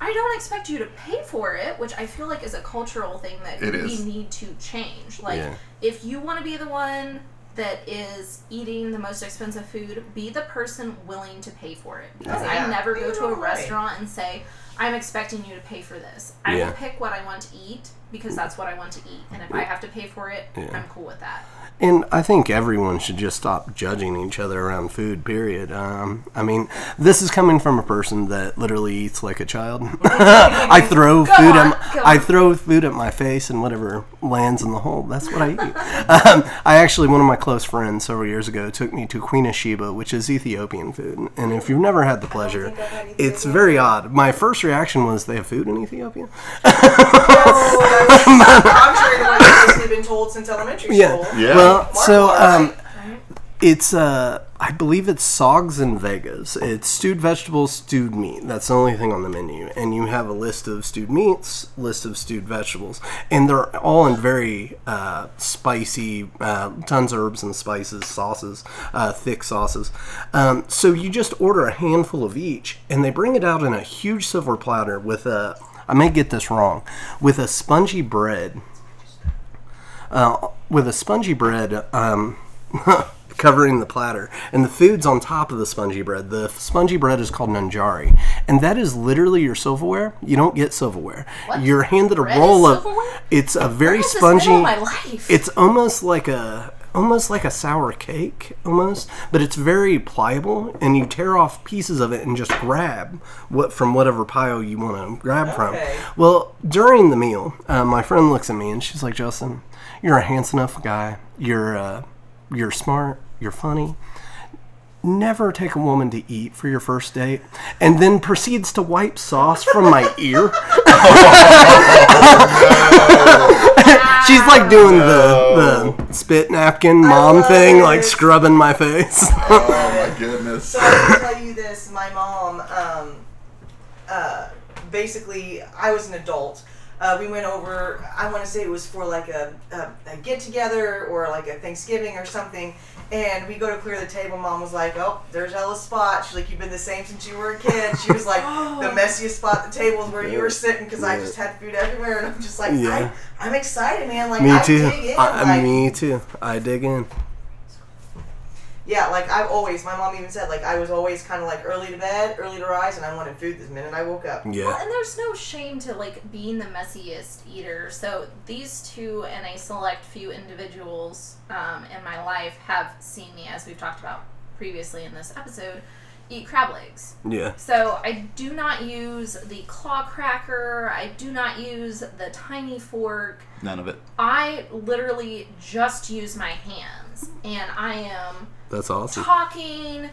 I don't expect you to pay for it, which I feel like is a cultural thing that It we is. need to change. Like, Yeah. if you want to be the one that is eating the most expensive food, be the person willing to pay for it. Because Yeah. I never go to a your own way. restaurant and say, I'm expecting you to pay for this. I Yeah. will pick what I want to eat because that's what I want to eat. And if I have to pay for it, Yeah. I'm cool with that. And I think everyone should just stop judging each other around food. Period. Um, I mean, this is coming from a person that literally eats like a child. I throw Go food on, at go I throw food at my face, and whatever lands in the hole, that's what I eat. um, I actually, one of my close friends several years ago took me to Queen of Sheba, which is Ethiopian food. And if you've never had the pleasure, think I've had it's very odd. My first reaction was, "They have food in Ethiopia." I'm sure you've been told since elementary Yeah. school. Yeah. Well, Mark so um, right? it's uh, I believe it's Sogs in Vegas. It's stewed vegetables, stewed meat. That's the only thing on the menu, and you have a list of stewed meats, list of stewed vegetables, and they're all in very uh, spicy, uh, tons of herbs and spices, sauces, uh, thick sauces. Um, so you just order a handful of each, and they bring it out in a huge silver platter with a. I may get this wrong, with a spongy bread uh, with a spongy bread um, covering the platter, and the food's on top of the spongy bread. The spongy bread is called injera, and that is literally your silverware. You don't get silverware. What? You're handed a Bread roll of. silverware? It's a very spongy. It's almost like a almost like a sour cake almost but it's very pliable and you tear off pieces of it and just grab what from whatever pile you want to grab Okay. from well during the meal uh, my friend looks at me and she's like justin you're a handsome enough guy. You're uh, you're smart. You're funny never take a woman to eat for your first date and then proceeds to wipe sauce from my ear She's like doing the, the spit napkin mom love thing, like it. scrubbing my face. Oh my goodness. So I can tell you this: my mom, um, uh, basically, I was an adult. Uh, we went over. I want to say it was for like a, a, a get together or like a Thanksgiving or something. And we go to clear the table. Mom was like, "Oh, there's Ella's spot." She's like, "You've been the same since you were a kid." She was like, oh. "The messiest spot at the table is where you were sitting because I just had food everywhere." And I'm just like, Yeah. I, "I'm excited, man! Like me I too. dig in. I, like, me too. I dig in. Yeah, like I've always, my mom even said, like I was always kind of like early to bed, early to rise, and I wanted food the minute I woke up. Well, Yeah. and there's no shame to like being the messiest eater. So these two and a select few individuals um, in my life have seen me, as we've talked about previously in this episode, eat crab legs. Yeah. So I do not use the claw cracker. I do not use the tiny fork. None of it. I literally just use my and I am That's awesome. talking,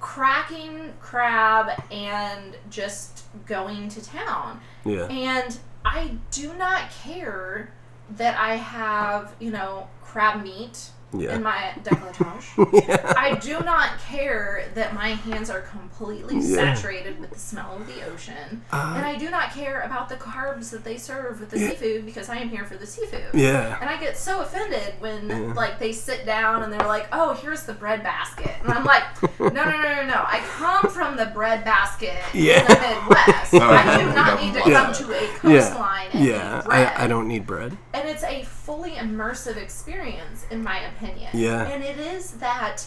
cracking crab, and just going to town. Yeah. And I do not care that I have, you know, crab meat Yeah. in my decolletage. yeah. I do not care that my hands are completely Yeah. saturated with the smell of the ocean. Uh, and I do not care about the carbs that they serve with the Yeah. seafood because I am here for the seafood. Yeah. And I get so offended when Yeah. like they sit down and they're like, "Oh, here's the bread basket," and I'm like, "No, no, no, no, no! I come from the bread basket Yeah. in the Midwest. I do not need to come to a Yeah. coastline and Yeah. eat bread." I, I don't need bread. and it's a fully immersive experience, in my opinion. Yeah. And it is that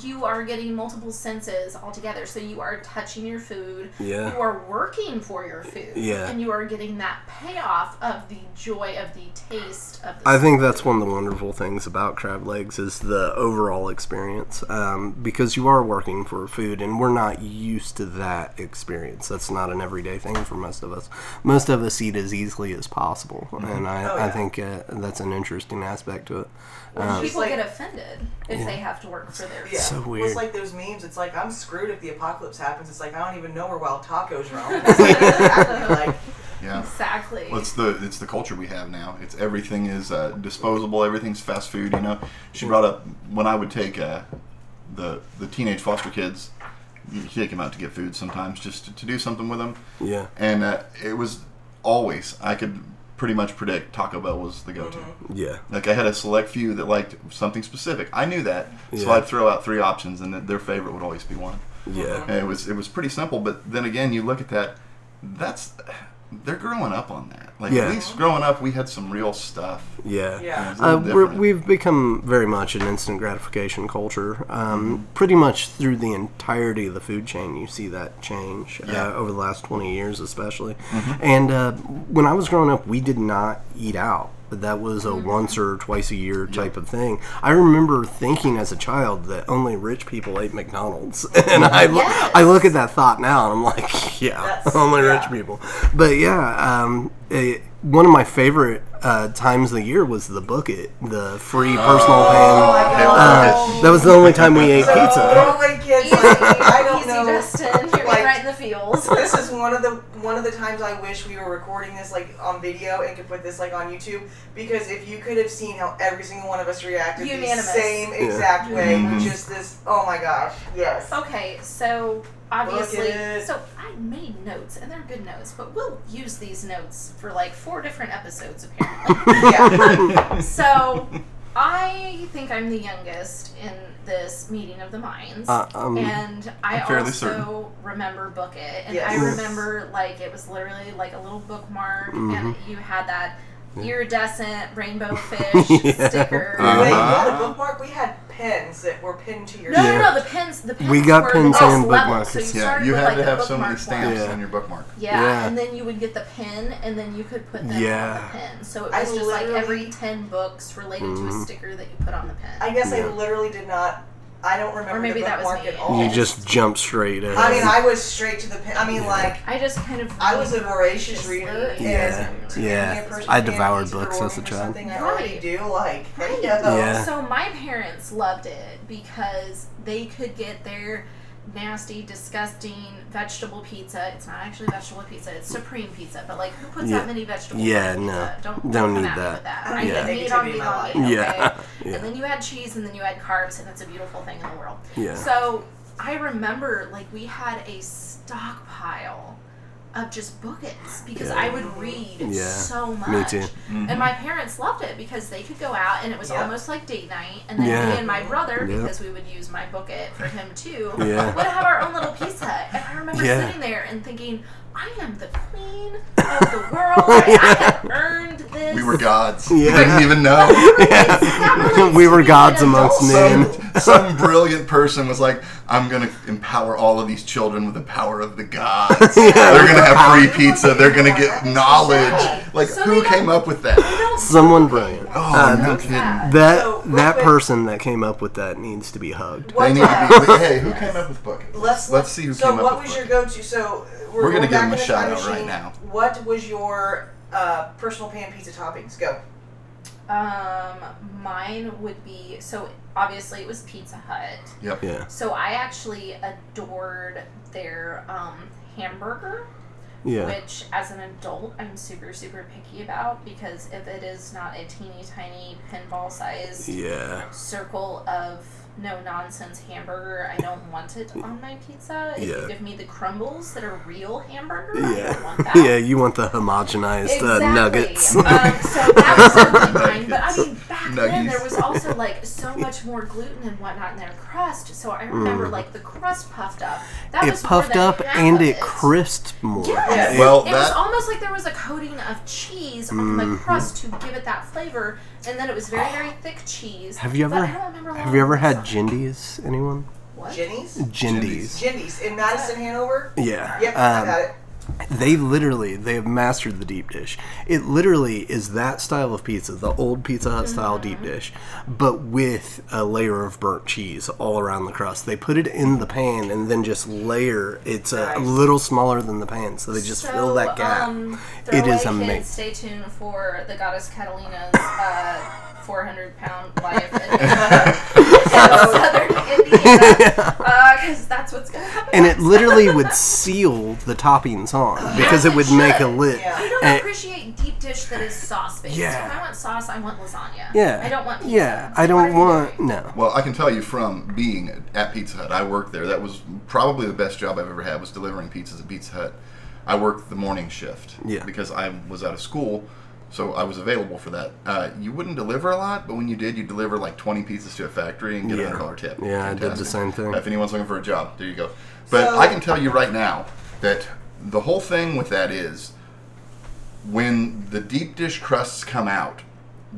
you are getting multiple senses all together. So you are touching your food. Yeah. You are working for your food. Yeah. And you are getting that payoff of the joy of the taste of the I think that's one of the wonderful things about crab legs is the overall experience, um, because you are working for food, and we're not used to that experience. That's not an everyday thing for most of us. Most of us eat as easily as possible, and I, Oh, I think uh, that's an interesting aspect to it. Well, Um, People like- get offended if they have to work for their Yeah. So Well, weird. It's like those memes. It's like I'm screwed if the apocalypse happens. It's like I don't even know where wild tacos roam. Exactly, like Yeah. Exactly. Well, it's the it's the culture we have now. It's everything is uh, disposable. Everything's fast food. You know. She brought up when I would take uh, the the teenage foster kids, you take them out to get food sometimes just to, to do something with them, Yeah, and uh, it was always I could pretty much predict Taco Bell was the go-to. Mm-hmm. yeah, Like I had a select few that liked something specific. I knew that, so Yeah. I'd throw out three options, and their favorite would always be one. yeah, mm-hmm. And it was it was pretty simple, but then again, you look at that, that's they're growing up on that. Like Yeah. at least growing up, we had some real stuff. yeah. yeah. Uh, we're, we've become very much an instant gratification culture. Um, Mm-hmm. Pretty much through the entirety of the food chain, you see that change Yeah. Mm-hmm. uh, over the last 20 years, especially. And uh, when I was growing up, we did not eat out. But that was a once or twice a year type of thing. I remember thinking as a child that only rich people ate McDonald's, and I lo- Yes. I look at that thought now, and I'm like, yeah, That's- only yeah. rich people. But yeah, um, it, one of my favorite uh, times of the year was the Book It, the free personal Oh pan. my Uh, that was the only time we ate So pizza. throwaway kids, Easy, like, I don't know. Justin. You're like- right in the field. vegetables. this is one of the one of the times I wish we were recording this like on video and could put this like on YouTube because if you could have seen how every single one of us reacted the Unanimous. same exact way, Mhm. just this. Oh my gosh, yes. Okay, so obviously, so I made notes, and they're good notes, but we'll use these notes for like four different episodes apparently. Yeah. so I think I'm the youngest in this meeting of the minds. Uh, um, and I also certain. remember book it, and Yes. I remember like it was literally like a little bookmark, and Mm-hmm. you had that iridescent rainbow fish Yeah. sticker. Uh-huh. Wait, you had a bookmark? We had pens that were pinned to your No, shirt. no, no. The pens, the pens. We got were pens the and bookmarks. So you Yeah, started you with, had like, to have so many stamps Yeah. on your bookmark. Yeah, Yeah. and then you would get the pin, and then you could put them on the pin. So it I was just like every ten books related to Mm-hmm. a sticker that you put on the pin. I guess I literally did not. I don't remember Or maybe the that was bookmark me. at all. You just jump straight ahead. I mean, I was straight to the pen. I mean, like I just kind of. I was a voracious reader. Yeah, and to yeah. give me a person I devoured books as a child. Something I already Right. do, like, Right. hey, yo. Yeah. So my parents loved it because they could get their nasty, disgusting vegetable pizza. It's not actually vegetable pizza; it's supreme pizza. But like, who puts Yeah. that many vegetables? Yeah, on no. pizza? Don't Don't come need that. with that. I I need get that meat on meat my on meat. Yeah. Okay. Yeah. And then you had cheese, and then you had carbs, and it's a beautiful thing in the world. Yeah. So I remember, like, we had a stockpile of just Book Its because Yeah. I would read Yeah. so much. Me too. And mm-hmm. my parents loved it because they could go out and it was Yeah. almost like date night. And then Yeah. me and my brother, Yeah. because we would use my Book It for him too, Yeah. would have our own little pizza. And I remember Yeah. sitting there and thinking, I am the queen of the world. I have earned this. We were gods. Yeah. You didn't even know. That relates we were gods an amongst men. some, some brilliant person was like, I'm going to empower all of these children with the power of the gods. They're going to have free pizza. They're going to get knowledge. Like, So who came up with that? They don't Someone brilliant. Oh, Uh, no kidding. that? That So, that quick- person that came up with that needs to be hugged. What, They need to be. Hey, who came up with Book Its? Let's let's see who So, came what up with So, what was your go-to? So, we're, We're gonna give back him a in shout time out right now. What was your uh, personal pan pizza toppings? Go. Um, mine would be so obviously it was Pizza Hut. Yep. Yeah. So I actually adored their um, hamburger, Yeah. which as an adult I'm super super picky about because if it is not a teeny tiny pinball sized Yeah. circle of no nonsense hamburger, I don't want it on my pizza. If Yeah. you give me the crumbles that are real hamburger, I don't Yeah. want that. Yeah, you want the homogenized uh, nuggets. Um, so that was certainly mine. But I mean, back then there was also like so much more gluten and whatnot in their crust. So I remember Mm. like the crust puffed up. That it was puffed up and of it crisped more. Yes. It- Well, It was almost like there was a coating of cheese on the Mhm. crust to give it that flavor, and then it was very, very thick cheese. have you ever I don't remember have you ever had sauce. Jindies? Anyone? What? Jenny's? Jindies. Jindy's in Madison, Hanover? Yeah. Yep, I Um, got it. They literally they have mastered the deep dish. It literally is that style of pizza, the old Pizza Hut style Mm-hmm. deep dish, but with a layer of burnt cheese all around the crust. They put it in the pan and then just layer. It's a, little smaller than the pan, so they just fill that gap. Um, It is amazing. Stay tuned for the goddess Catalina's uh, 400 pound life in uh, southern Indiana, uh, because that's what's gonna happen. and it literally would seal the toppings on because it would make a lid. Yeah. I don't And- appreciate deep dish that is sauce based. Yeah. If I want sauce, I want lasagna. Yeah. I don't want pizza. Yeah, I don't you want no. Well, I can tell you from being at Pizza Hut, I worked there. That was probably the best job I've ever had was delivering pizzas at Pizza Hut. I worked the morning shift Yeah. because I was out of school, so I was available for that. Uh, you wouldn't deliver a lot, but when you did, you deliver like 20 pieces to a factory and get a Yeah. hundred dollar tip. Yeah, I did the same thing. If anyone's looking for a job, there you go. But So- I can tell you right now that the whole thing with that is when the deep dish crusts come out,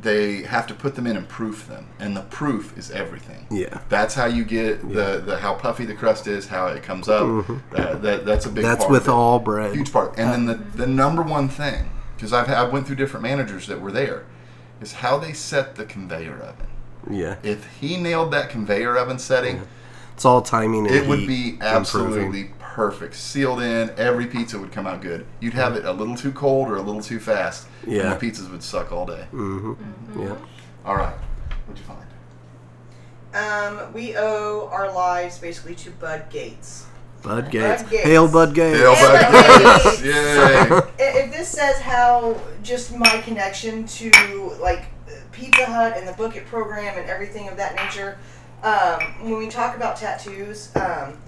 they have to put them in and proof them, and the proof is everything. Yeah. That's how you get the, the how puffy the crust is, how it comes up. Uh, that, that's a big. Mm-hmm. That's part with of it. all bread. Huge part. And then the, the number one thing, because I've I went through different managers that were there, is how they set the conveyor oven. Yeah. If he nailed that conveyor oven setting, It's all timing and it would heat be improving. absolutely perfect, sealed in. Every pizza would come out good. You'd have it a little too cold or a little too fast, Yeah. and the pizzas would suck all day. Mm-hmm. Yeah. All right, what'd you find? Um, we owe our lives basically to Bud Gates. Bud Gates. Gates. Hail Bud Gates. Hail Hail Bud Bud Gates. Gates. Yay. If this says how just my connection to like Pizza Hut and the Book It program and everything of that nature, um, when we talk about tattoos, um,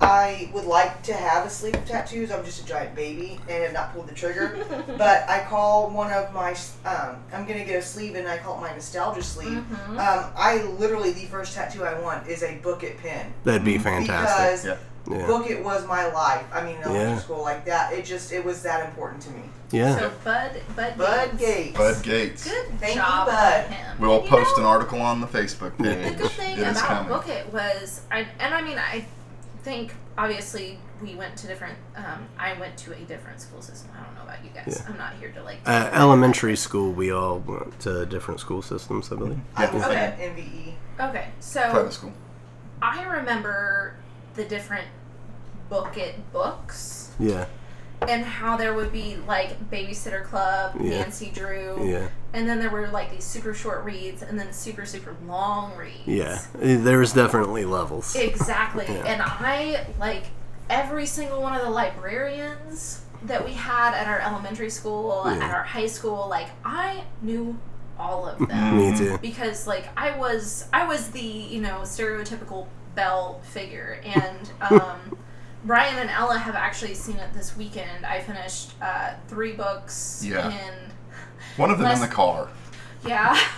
I would like to have a sleeve of tattoos. I'm just a giant baby and have not pulled the trigger. but I call one of my, um, I'm gonna get a sleeve and I call it my nostalgia sleeve. Mhm. Um, I literally the first tattoo I want is a Book It pin That'd be fantastic. because Yeah. Yeah. Book It was my life. I mean, in elementary Yeah. school like that. It just it was that important to me. Yeah. So Bud, Bud, Bud Gates. Gates. Bud Gates. Good Thank you, job Bud. him. We'll You post know, an article on the Facebook page. The good thing It is about coming. Book It was, I, and I mean, I think obviously we went to different. Um, I went to a different school system. I don't know about you guys. Yeah. I'm not here to like. Uh, elementary school, we all went to different school systems, I believe. I was Okay. at MVE. Okay, so Private school. I remember the different Book It books Yeah. and how there would be like Babysitter Club, Yeah. Nancy Drew, Yeah. and then there were like these super short reads and then super super long reads. Yeah. Uh, There's definitely levels. Exactly. Yeah. And I like every single one of the librarians that we had at our elementary school, Yeah. at our high school, like I knew all of them. Me too. because like I was I was the, you know, stereotypical Belle figure and um Brian and Ella have actually seen it this weekend. I finished uh, three books Yeah. in One of them in the car. yeah.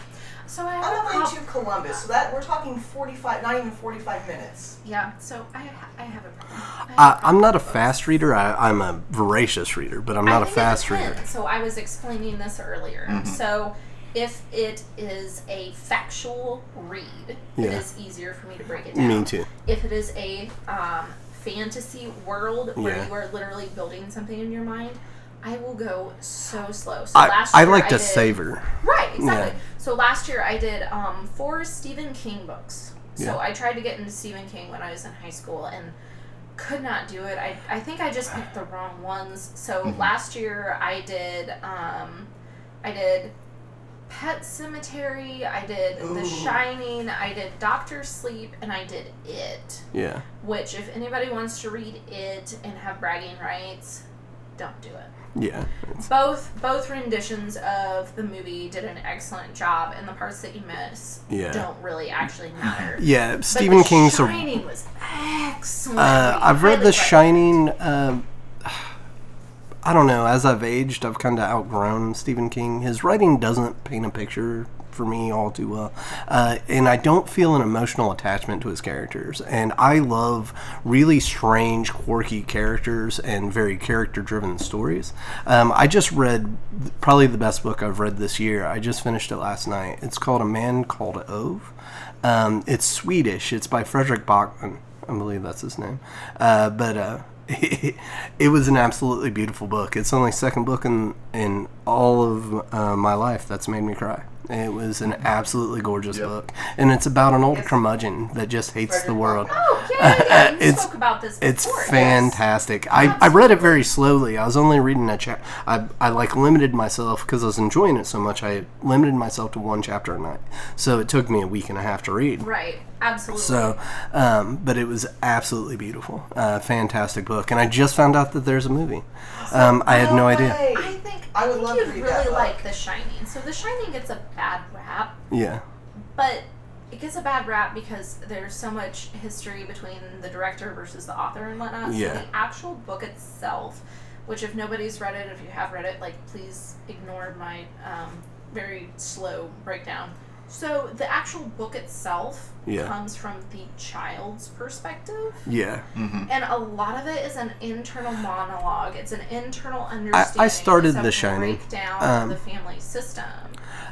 So I I'm on the way to Columbus, so that we're talking 45, not even 45 minutes. yeah. So I I have a problem. I have a I, problem I'm not a fast reader. I, I'm a voracious reader, but I'm not I a think it fast reader. So I was explaining this earlier. Mhm. So if it is a factual read, it Yeah. is easier for me to break it down. Me too. If it is a um, fantasy world where Yeah. you are literally building something in your mind, I will go so slow. So I, last I like I to did, savor. Right, exactly. Yeah. So last year I did um, four Stephen King books. So. I tried to get into Stephen King when I was in high school and could not do it. I, I think I just picked the wrong ones. So Mhm. last year I did um, I did Pet Sematary, I did The Shining, I did Doctor Sleep, and I did It. Yeah. Which if anybody wants to read It and have bragging rights, don't do it Yeah. Both both renditions of the movie did an excellent job, and the parts that you miss Yeah. don't really actually matter. Yeah. Stephen King's a Shining was excellent. Uh, I've read The. Shining. Um, I don't know. As I've aged, I've kind of outgrown Stephen King. His writing doesn't paint a picture for me all too well, uh, and I don't feel an emotional attachment to his characters. And I love really strange, quirky characters and very character-driven stories. Um, I just read probably the best book I've read this year. I just finished it last night. It's called A Man Called Ove. Um, it's Swedish. It's by Fredrik Backman. I believe that's his name. Uh, but uh, it was an absolutely beautiful book. It's only second book in in all of uh, my life that's made me cry. It was an absolutely gorgeous Yep. book, and it's about an old Yes. curmudgeon that just hates the world. Oh yeah, yeah, you It's- spoke about this. It's before, yes. fantastic. I, I read it very slowly. I was only reading a chapter. I, I like limited myself because I was enjoying it so much. I limited myself to one chapter a night. So it took me a week and a half to read. Right, absolutely. So, um, but it was absolutely beautiful. Uh, fantastic book. And I just found out that there's a movie. Um, I had no idea. I think I I, would think love to you'd read really that book. like The Shining. So The Shining gets a bad rap, Yeah. but it gets a bad rap because there's so much history between the director versus the author and whatnot. Yeah. So the actual book itself, which if nobody's read it, if you have read it, like please ignore my um, very slow breakdown. So the actual book itself Yeah. comes from the child's perspective. Yeah. hmm And a lot of it is an internal monologue. It's an internal understanding. started It's a The Shining. Breakdown Um, of the family system.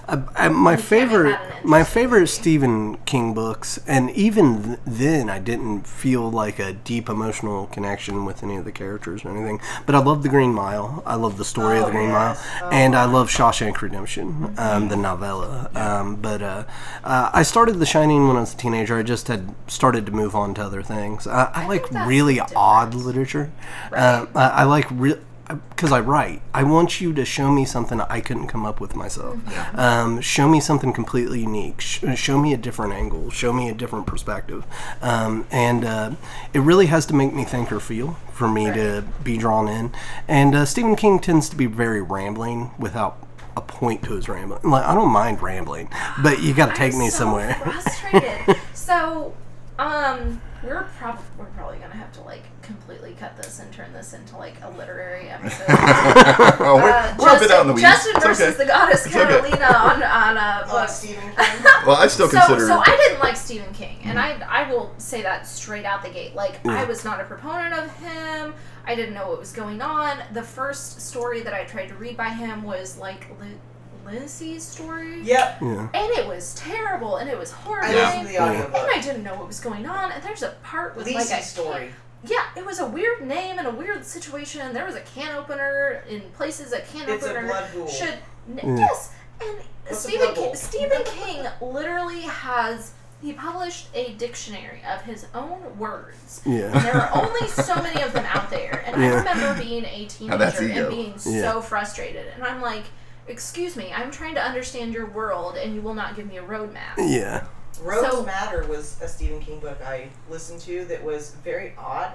Uh, uh, my You can't make favorite, my favorite. Stephen King books, and even th- then, I didn't feel like a deep emotional connection with any of the characters or anything. But I love The Green Mile. I love the story of Oh, The Green yes. Mile, Oh, and I love Shawshank Redemption, um, the novella. Um, but uh, uh, I started The Shining when I was a teenager. I just had started to move on to other things. I, I, like really different. odd literature. Right. Uh, I, I like re- because I write, I want you to show me something I couldn't come up with myself. Um, show me something completely unique. Sh- show me a different angle. Show me a different perspective. Um, and uh, it really has to make me think or feel for me to be drawn in. And uh, Stephen King tends to be very rambling without a point to his rambling. Like I don't mind rambling, but you got to take I'm me so somewhere. Frustrated. so, um, we're probably we're probably gonna have to like completely cut this and turn this into like a literary episode. we're, Uh, we're a bit out in the weeds. Justin It's versus okay. the goddess It's okay. On on a Oh, book. Stephen King. Well, I still So, consider. so I didn't like Stephen King, and I I will say that straight out the gate. Like I was not a proponent of him. I didn't know what was going on. The first story that I tried to read by him was like Li- Lindsay's story. Yep. Yeah. And it was terrible, and it was I horrifying. listened to the Yeah. audiobook. And I didn't know what was going on. And there's a part with Lisey's like a story. Yeah, it was a weird name and a weird situation. There was a can opener in places a can It's a opener blood pool. should n- Yeah. yes. And What's Stephen blood? King, Stephen King literally has he published a dictionary of his own words. And Yeah. there are only so many of them out there. And I remember being a teenager and being Yeah. so frustrated. And I'm like, excuse me, I'm trying to understand your world and you will not give me a roadmap. Yeah. Rose So- Madder was a Stephen King book I listened to that was very odd,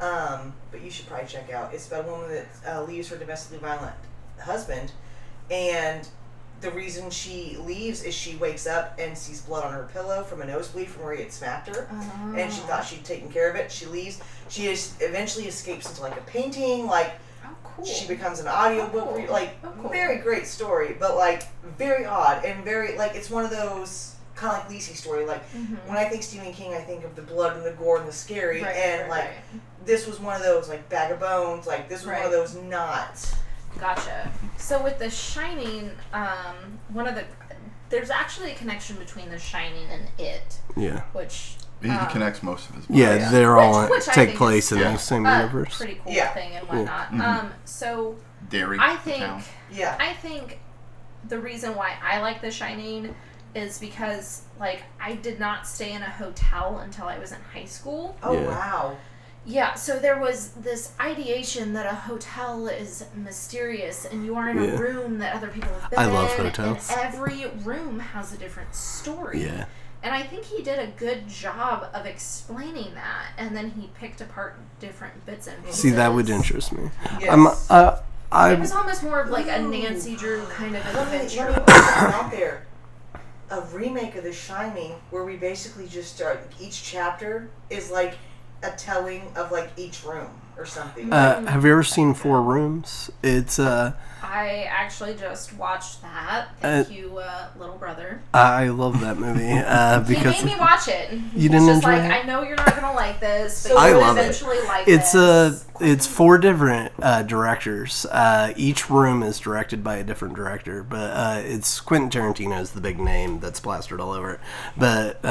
um, but you should probably check out. It's about a woman that uh, leaves her domestically violent husband, and the reason she leaves is she wakes up and sees blood on her pillow from a nosebleed from where he had smacked her. And she thought she'd taken care of it. She leaves. She is, eventually escapes into like a painting. Like Oh, cool. she becomes an audiobook Oh, re- like oh, cool. very great story but like very odd and very like it's one of those kind of like Lacey story like Mhm. when I think Stephen King I think of the blood and the gore and the scary Right, and right, like right. this was one of those like bag of bones like this was one of those not Gotcha. So with The Shining, um, one of the there's actually a connection between The Shining and It, Yeah. which he, he um, connects most of his. Yeah, they're Which- all which I take place in the same universe. pretty cool Yeah. thing and whatnot. Mhm. Um, so Derry. I think yeah I think the reason why I like The Shining is because like I did not stay in a hotel until I was in high school. oh Yeah. wow Yeah, so there was this ideation that a hotel is mysterious and you are in Yeah. a room that other people have been I love in, hotels. And every room has a different story. Yeah. And I think he did a good job of explaining that, and then he picked apart different bits and pieces. See, that would interest me. yes I'm, uh, It I, was almost more of like a Nancy Drew kind of let me, adventure. let me put something out there a remake of The Shining where we basically just start each chapter is like a telling of like each room or something uh, have you ever seen Four Rooms? It's, uh, I actually just watched that. Uh, Thank you, uh, little brother. I love that movie uh, He because made me watch it. You didn't just enjoy like, it? I know you're not gonna like this, but So I you will love it. eventually like it. it's uh this. it's four different uh, directors. Uh, each room is directed by a different director, but uh, it's Quentin Tarantino is the big name that's plastered all over it. But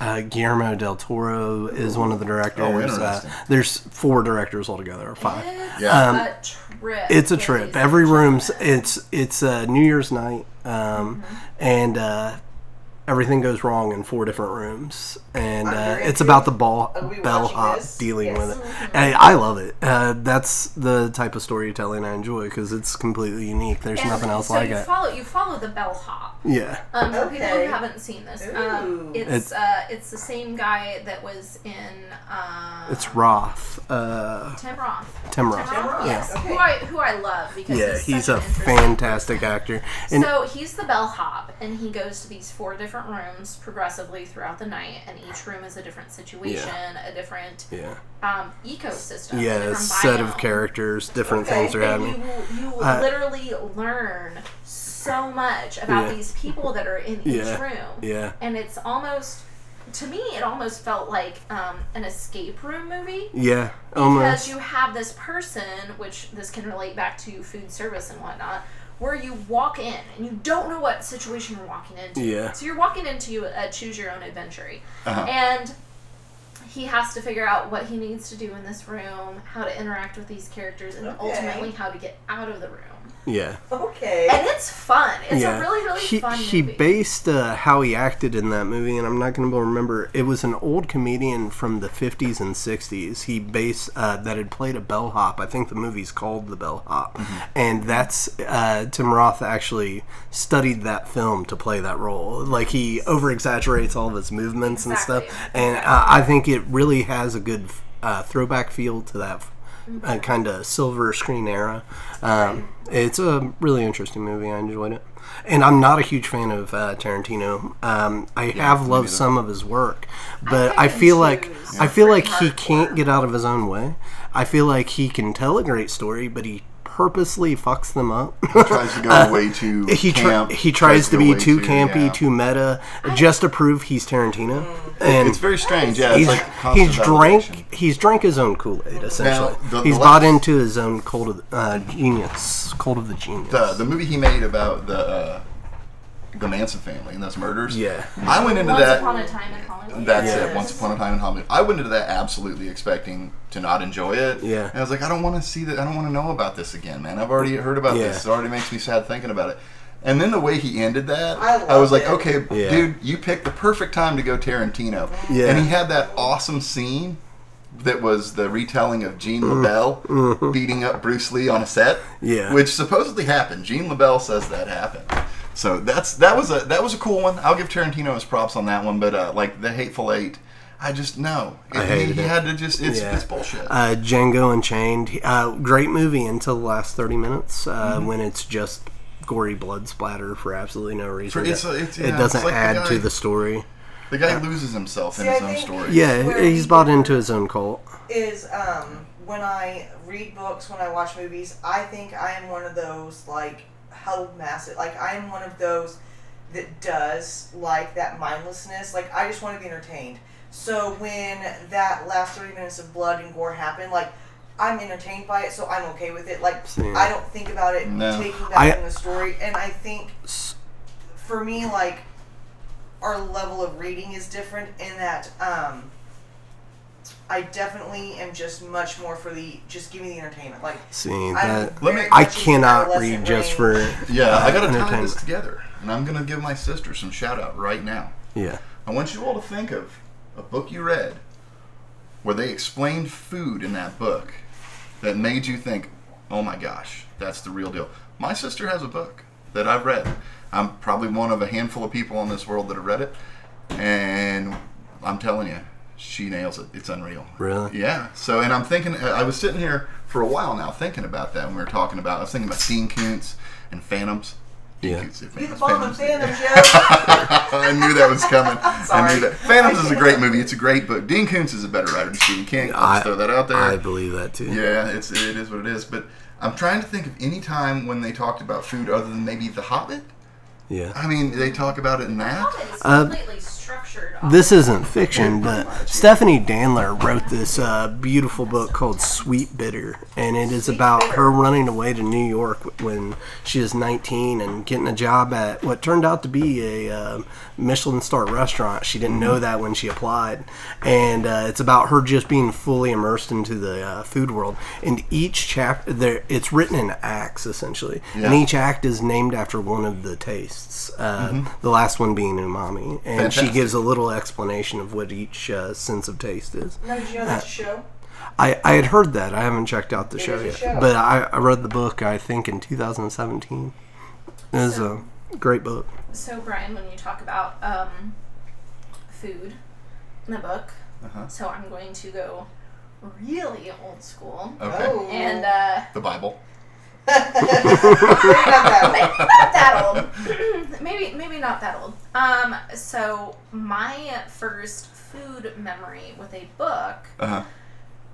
uh, Guillermo del Toro is one of the directors. Oh, uh, interesting. there's four directors altogether, or five. It's Yeah. Um, a trip. It's a trip. Every room's it's it's uh, New Year's night, um, and uh, everything goes wrong in four different rooms, and uh, it's about the ball bellhop dealing Yes. with it. I, I love it. Uh, that's the type of storytelling I enjoy because it's completely unique. There's And nothing else so like you it. follow you follow the bellhop. Yeah, Um, for people who haven't seen this, um, it's It's- uh, it's the same guy that was in uh, it's Roth. Uh, Tim Roth. Tim Roth. Tim Roth, yes, okay. who I who I love because Yeah, he's, he's a an fantastic actor. And so he's the bellhop, and he goes to these four different rooms progressively throughout the night, and each room is a different situation, a different yeah, um, ecosystem, yeah, a different set of characters, different Okay, things are And you happening. will, you will Uh, literally learn so much about Yeah. these people that are in each Yeah. room, Yeah, and it's almost, to me, it almost felt like um, an escape room movie. yeah, almost. Because you have this person, which this can relate back to food service and whatnot, where you walk in and you don't know what situation you're walking into. Yeah. So you're walking into a choose your own adventure. Uh-huh. And he has to figure out what he needs to do in this room, how to interact with these characters, and Okay. ultimately how to get out of the room. Yeah. Okay. and it's fun. It's yeah. a really really he, fun He movie. based uh, how he acted in that movie, and I'm not going to remember. It was an old comedian from the 50s and 60s. He based uh, that had played a bellhop. I think the movie's called The Bellhop, Mm-hmm. and that's uh, Tim Roth actually studied that film to play that role. Like he over exaggerates all of his movements and stuff, and uh, I think it really has a good uh, throwback feel to that. Uh, kind of silver screen era. Um, it's a really interesting movie. I enjoyed it, and I'm not a huge fan of uh, Tarantino. Um, I have loved neither. some of his work, but pick I feel like choose I feel like he can't get out of his own way. I feel like he can tell a great story, but he purposely fucks them up. He tries to go way too he camp. he tries, to go be way too campy, yeah. too meta, just to prove he's Tarantino. And It's very strange. Yeah, he's it's like he's drank he's drank his own Kool Aid essentially. the- the he's last- bought into his own cult of uh, genius, cult of the genius. The, the movie he made about the uh, the Manson family and those murders. Yeah. I went into Once that. upon a time in Hollywood. That's Yes. it. Once upon a time in Hollywood, I went into that absolutely expecting to not enjoy it. Yeah. and I was like, I don't want to see that. I don't want to know about this again, man. I've already heard about Yeah. this. It already makes me sad thinking about it. And then the way he ended that, I I, was like, it. okay, Yeah. dude, you picked the perfect time to go Tarantino. Yeah. And he had that awesome scene that was the retelling of Gene LeBell beating up Bruce Lee on a set. Mm-hmm. Yeah. Which supposedly happened. Gene LeBell says that happened. So that's that was a that was a cool one. I'll give Tarantino his props on that one, but uh, like the Hateful Eight, I just no. I hated he it. had to just it's Yeah. it's bullshit. uh, Django Unchained, uh, great movie until the last thirty minutes uh, Mm-hmm. when it's just gory blood splatter for absolutely no reason. it's a- it's- it doesn't it's like the add guy- to the story. the guy loses himself in See, his I own story. Yeah, Where he's bought into his own cult. is um when I read books, when I watch movies, I think I am one of those like huddled massive. Like I am one of those that does like that mindlessness. Like I just want to be entertained. So when that last thirty minutes of blood and gore happened, like I'm entertained by it, so I'm okay with it. Like Same. I don't think about it No. taking back I- in the story, and I think for me, like our level of reading is different in that um, I definitely am just much more for the just give me the entertainment. Like See I'm that Let me- I cannot adolescent read just for Yeah, I gotta tie entertainment. this together, and I'm gonna give my sister some shout out right now. Yeah, I want you all to think of a book you read where they explained food in that book that made you think, oh my gosh, that's the real deal. My sister has a book that I've read. I'm probably one of a handful of people in this world that have read it, and I'm telling you, she nails it. It's unreal. Really? Yeah. So, and I'm thinking, I was sitting here for a while now thinking about that when we were talking about, I was thinking about Dean Koontz and Phantoms. Dean Yeah. Koontz did Be Phantoms, bomb Phantoms. fandom, I knew that was coming. I Sorry. knew that. Phantoms is a great movie. It's a great book. Dean Koontz is a better writer than Stephen King. I'll just throw that out there. I believe that too. yeah, it's it is what it is. But I'm trying to think of any time when they talked about food other than maybe The Hobbit. Yeah. I mean, they talk about it in that. It's Uh, completely structured. Off This isn't fiction, but Stephanie Danler wrote this uh, beautiful book called Sweet Bitter, and it is about her running away to New York when she is 19 and getting a job at what turned out to be a uh, Michelin star restaurant. She didn't know that when she applied, and uh, it's about her just being fully immersed into the uh, food world. And each chapter, there, it's written in acts essentially, and each act is named after one of the tastes. Uh, The last one being umami, and she gives a little explanation of what each uh, sense of taste is. No, did you know that's a show? I, I had heard that. I haven't checked out the It show is a yet, show. but I, I read the book. I think in 2017. It was a great book. So Brian, when you talk about um, food in the book, Uh-huh. so I'm going to go really old school Okay. Oh. and uh, The Bible. Maybe not that maybe not that old. maybe maybe not that old. Um, so my first food memory with a book, Uh huh.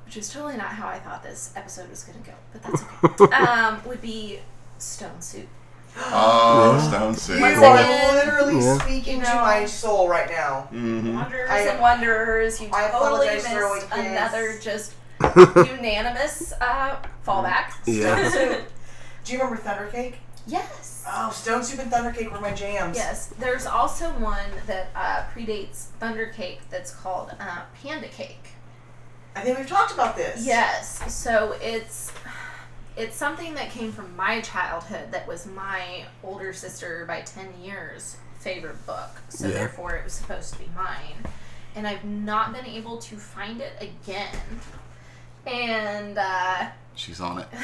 which is totally not how I thought this episode was going to go, but that's okay. um, would be Stone Soup. Oh, Stone Soup. You are literally Yeah. speaking You to my soul right now. Mm-hmm. Wonders I- and Wonders. You I totally apologize missed another just unanimous uh, fallback. Yeah. Soup. Do you remember Thunder Cake? Yes. Oh, Stone Soup and Thunder Cake were my jams. Yes. There's also one that uh, predates Thunder Cake that's called uh, Panda Cake. I think we've talked about this. Yes. So it's it's something that came from my childhood that was my older sister by 10 years favorite book so Yeah. therefore it was supposed to be mine and i've not been able to find it again and uh, She's on it.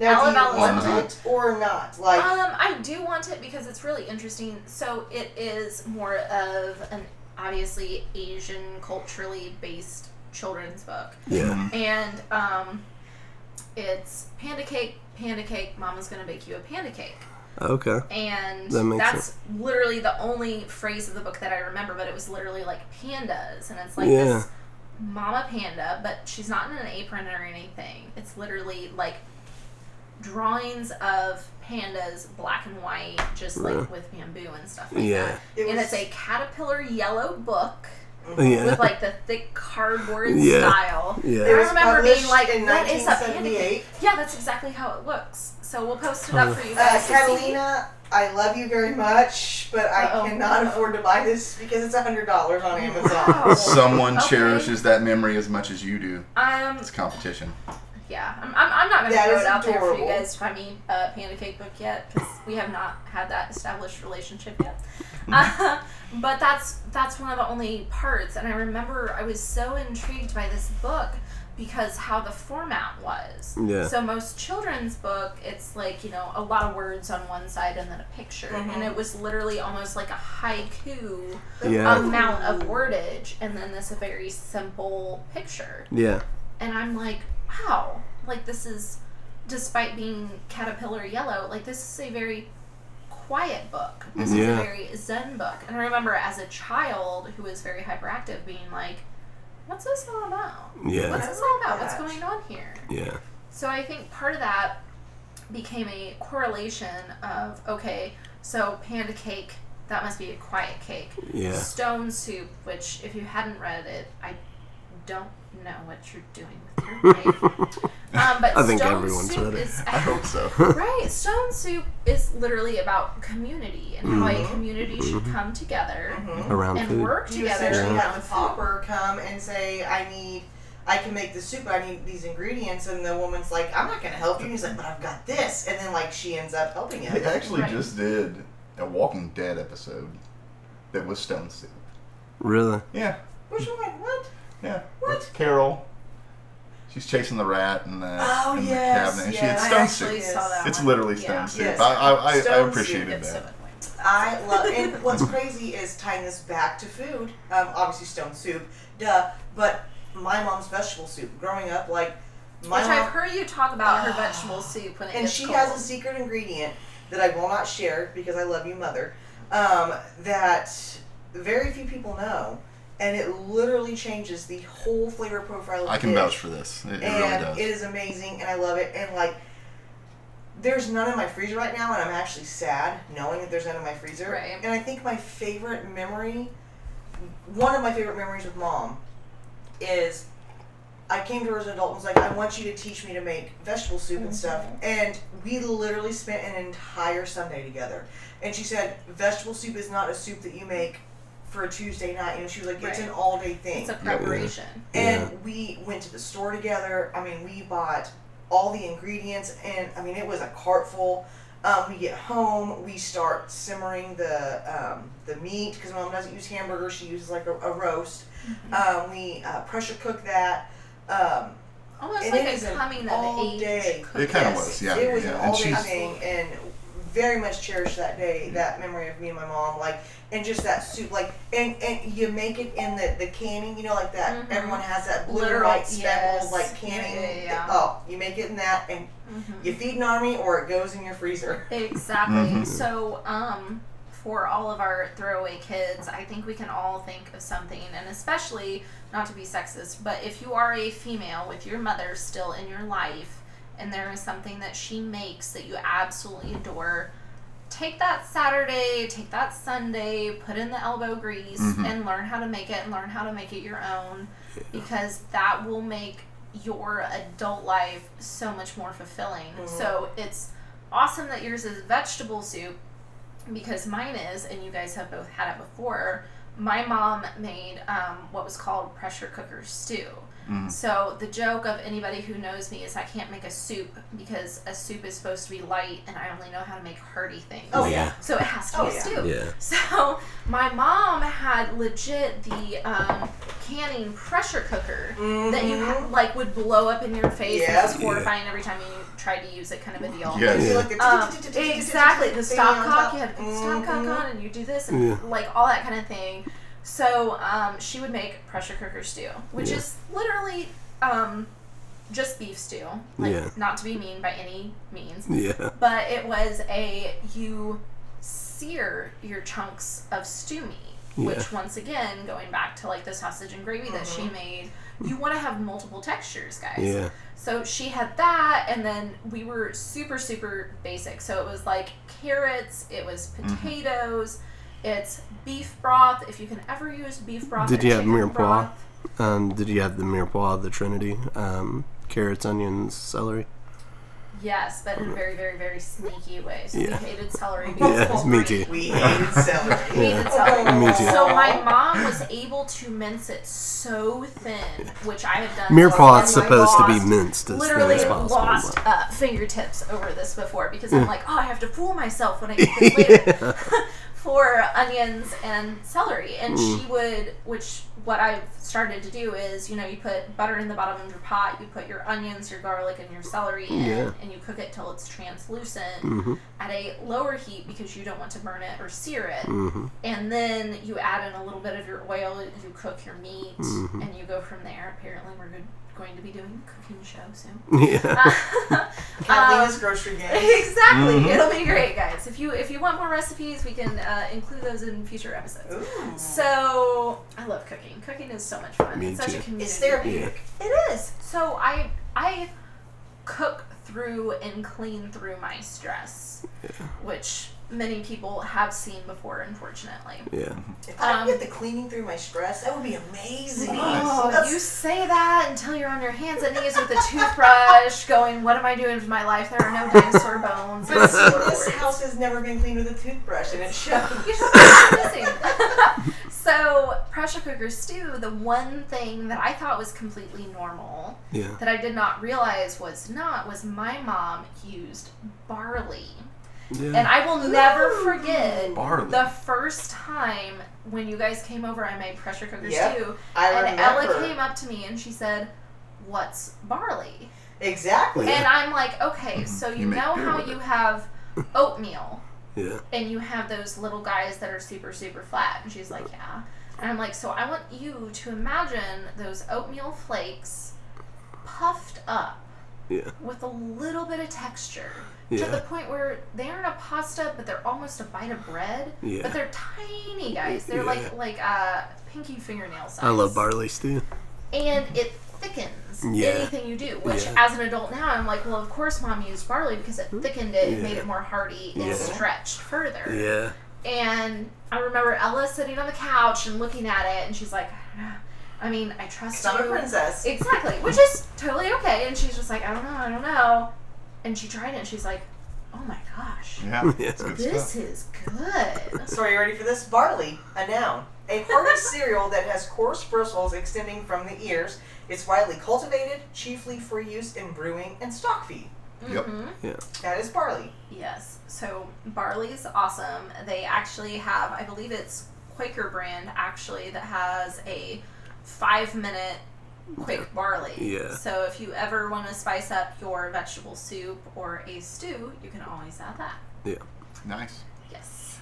Now, do you Alabama want Lemon. it or not? Like, Um, I do want it because it's really interesting. So it is more of an obviously Asian culturally based children's book, Yeah. and um, it's panda cake, panda cake. Mama's gonna bake you a panda cake, Okay. and That makes that's literally the only phrase of the book that I remember. But it was literally like pandas, and it's like Yeah. this mama panda, but she's not in an apron or anything. It's literally like drawings of pandas, black and white, just like Really? with bamboo and stuff like Yeah. that. it and was- it's a caterpillar yellow book Yeah. with like the thick cardboard Yeah. style. Yeah. I remember being published like, in "What is a panda 1978. Yeah, that's exactly how it looks. So we'll post it up for you Uh, guys. to see. Catalina, I love you very much, but I Uh-oh. cannot afford to buy this because it's a hundred dollars on Amazon. Wow. Someone Okay. cherishes that memory as much as you do. Um, It's competition. yeah, I'm, I'm, I'm not gonna That throw it out there for you guys to find me a panda cake book yet because we have not had that established relationship yet. Uh, but that's that's one of the only parts, and I remember I was so intrigued by this book because how the format was. Yeah. So most children's book, it's like you know a lot of words on one side and then a picture, Mhm. and it was literally almost like a haiku Yeah. amount of wordage, and then this very simple picture Yeah. and I'm like, wow, like this is, despite being caterpillar yellow, like this is a very quiet book. This is a very zen book. And I remember as a child who was very hyperactive being like, what's this all about? Yeah. What's this all about? What's going on here? Yeah. So I think part of that became a correlation of, okay, so panda cake, that must be a quiet cake. Yeah. Stone Soup, which if you hadn't read it, I don't know what you're doing with your life. um, but I think Stone everyone's Soup read it. is I hope so. right. Stone Soup is literally about community and how a Mhm. community should come together Mhm. Around and food. work You together. essentially Yeah. have the pauper come and say, "I need." I can make the soup. I need these ingredients, and the woman's like, "I'm not gonna help you." And he's like, "But I've got this," and then like she ends up helping him. They actually Right. just did a Walking Dead episode that was Stone Soup. Really? Yeah, Which one? What? Yeah. What? With Carol. She's chasing the rat in the, Oh, in yes, the cabinet. and she yes. had Stone actually Soup. It's one. literally Stone Yeah. Soup. Yes. I, I, I, I Stone Soup. appreciated It's that. annoying. I love, and what's crazy is tying this back to food. Um, obviously, stone soup, duh. But my mom's vegetable soup. Growing up, like my Which mom, I've heard you talk about her vegetable soup when it and gets she cold. has a secret ingredient that I will not share because I love you, mother. Um, that very few people know, and it literally changes the whole flavor profile of I can dish. vouch for this. It, it really and does. it is amazing, and I love it. And like, there's none in my freezer right now, and I'm actually sad knowing that there's none in my freezer. Right. And I think my favorite memory, one of my favorite memories with mom, is I came to her as an adult and was like, I want you to teach me to make vegetable soup and stuff. Mm-hmm. And we literally spent an entire Sunday together. And she said, vegetable soup is not a soup that you make for a Tuesday night. You know, she was like, it's Right. an all day thing. It's a preparation. And we went to the store together. I mean, we bought all the ingredients, and I mean, it was a cart full. Um, we get home, we start simmering the um, the meat because mom doesn't use hamburger; she uses like a, a roast. Um, we uh, pressure cook that. Um, Almost like a is an coming of age. day- cookie. It kinda was, yeah, It was yeah, an all day thing, and very much cherish that day, that memory of me and my mom, like, and just that soup, like, and and you make it in the the canning, you know, like that. Mhm. Everyone has that blue and Literal, white speckled, yes. like canning. Yeah, yeah, yeah. Oh, you make it in that, and Mhm. you feed an army, or it goes in your freezer. Exactly. Mhm. So, um, for all of our throwaway kids, I think we can all think of something, and especially not to be sexist, but if you are a female with your mother still in your life, and there is something that she makes that you absolutely adore, take that Saturday, take that Sunday, put in the elbow grease, Mhm. and learn how to make it, and learn how to make it your own, because that will make your adult life so much more fulfilling. Mhm. So it's awesome that yours is vegetable soup because mine is, and you guys have both had it before. My mom made um, what was called pressure cooker stew. Mm. So the joke of anybody who knows me is I can't make a soup because a soup is supposed to be light, and I only know how to make hearty things. Oh yeah. So it has to oh, be yeah. stew. Yeah. So my mom had legit the um, canning pressure cooker mm-hmm. that you mm-hmm. like would blow up in your face. Yeah. And it was horrifying yeah. every time you tried to use it, kind of a deal. Yeah. yeah. Um, exactly. The stopcock. You have the stopcock mm-hmm. on, and you do this, and like all that kind of thing. So um, she would make pressure cooker stew, which Yeah. is literally um, just beef stew. Like Yeah. not to be mean by any means, Yeah. but it was a you sear your chunks of stew meat which once again going back to like the sausage and gravy that she made you want to have multiple textures guys Yeah. so she had that and then we were super super basic so it was like carrots it was potatoes it's beef broth if you can ever use beef broth Did you have mirepoix? broth. Um, did you have the mirepoix, the Trinity? Um, carrots, onions, celery. yes but in a very very very sneaky way so Yeah. we hated celery Yeah, me too. We hated celery. We hated celery. Me too. So my mom was able to mince it so thin, which I have done. Mirepoix is and I supposed to be minced as thin Literally as possible. lost uh, fingertips over this before because I'm like, oh, I have to fool myself when I eat this later for onions and celery. And Mm. she would, which what I've started to do is, you know, you put butter in the bottom of your pot, you put your onions, your garlic, and your celery in, Yeah. and you cook it till it's translucent Mhm. at a lower heat because you don't want to burn it or sear it. Mhm. And then you add in a little bit of your oil, you cook your meat, Mhm. and you go from there. Apparently, we're good, going to be doing a cooking show soon. Yeah. Catalina's Um, grocery game. exactly, Mhm. it'll be great, guys. If you if you want more recipes, we can uh, include those in future episodes. Ooh. So I love cooking. Cooking is so much fun. Me it's such too. a community. It's therapeutic. It is. So I I cook through and clean through my stress, which many people have seen before, unfortunately. Yeah. If I Um, get the cleaning through my stress, that would be amazing. Oh, That's- you say that until you're on your hands and knees with a toothbrush, going, "What am I doing with my life? There are no dinosaur bones." But see, this house has never been cleaned with a toothbrush, and it shows. Amazing. so, pressure cooker stew. The one thing that I thought was completely normal Yeah. that I did not realize was not was my mom used barley. Yeah. And I will never forget Barley. the first time when you guys came over, I made pressure cooker Yep, stew. I and remember. Ella came up to me and she said, What's barley? Exactly. And I'm like, Okay, mm-hmm. so You you, know how you it." have oatmeal yeah. and you have those little guys that are super, super flat? And she's like, Yeah. And I'm like, So I want you to imagine those oatmeal flakes puffed up Yeah. with a little bit of texture to the point where they aren't a pasta, but they're almost a bite of bread. Yeah. But they're tiny guys. They're Yeah. like like uh, pinky fingernail size. I love barley stew. And it thickens Yeah. anything you do. Which, Yeah. as an adult now, I'm like, well, of course, mom used barley because it thickened it, Yeah. made it more hearty, and Yeah. stretched further. Yeah. And I remember Ella sitting on the couch and looking at it, and she's like, I mean, I trust I'm a princess. Exactly, which is totally okay. And she's just like, I don't know, I don't know. And she tried it, and she's like, Oh my gosh, Yeah, Yeah. it's good this stuff. is good. So are you ready for this? Barley, a noun. A hearty cereal that has coarse bristles extending from the ears. It's widely cultivated, chiefly for use in brewing and stock feed. Yep. Mhm. That is barley. Yes. So barley is awesome. They actually have, I believe it's Quaker brand actually that has a five minute quick barley. Yeah. So if you ever want to spice up your vegetable soup or a stew, you can always add that. Yeah. Nice. Yes.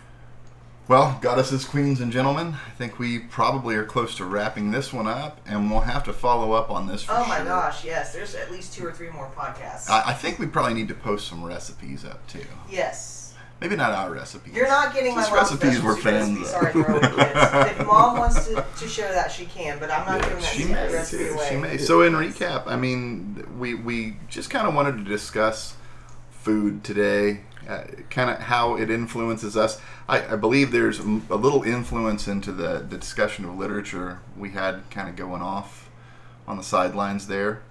Well, goddesses, queens, and gentlemen, I think we probably are close to wrapping this one up, and we'll have to follow up on this for Oh my sure. gosh, yes. There's at least two or three more podcasts. I, I think we probably need to post some recipes up too. yes. Maybe not our recipes. You're not getting my Just mom's recipes we're fans recipe. of. Sorry, for all the kids. If mom wants to, to share that, she can, but I'm not Yeah, giving that she may recipe too. away. She may. So in recap, I mean, we we just kind of wanted to discuss food today, uh, kind of how it influences us. I, I believe there's a little influence into the the discussion of literature we had kind of going off on the sidelines there,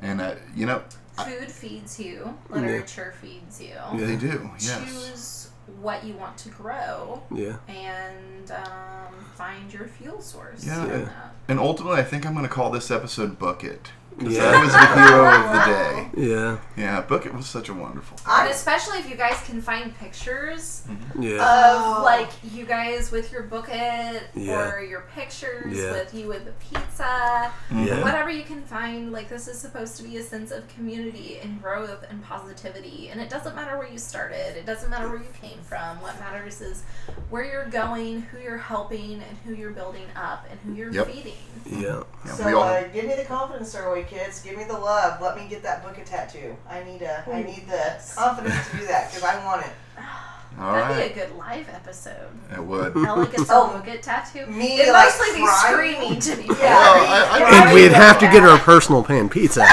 and uh, you know, Food feeds you. Literature feeds you. Yeah, they do. Yes. Choose what you want to grow Yeah. and um, find your fuel source. Yeah. Yeah. And ultimately, I think I'm going to call this episode Book It. Because Yeah. that was the hero of the day. Yeah. Yeah, Book It was such a wonderful. And especially if you guys can find pictures Yeah. Oh. of like you guys with your book it Yeah. or your pictures Yeah. with you with the pizza yeah. whatever you can find like this is supposed to be a sense of community and growth and positivity and it doesn't matter where you started it doesn't matter where you came from what matters is where you're going who you're helping and who you're building up and who you're Yep. feeding Yeah. Yeah, so all uh, give me the confidence, Survey kids. Give me the love. Let me get that book a tattoo. I need a. I need the confidence to do that because I want it. all that'd right. be a good live episode It would. Ellie gets a Oh, book it tattoo me, it'd like, mostly be crying? screaming to be Yeah. Well, I- I- And we'd have to get her a personal pan pizza.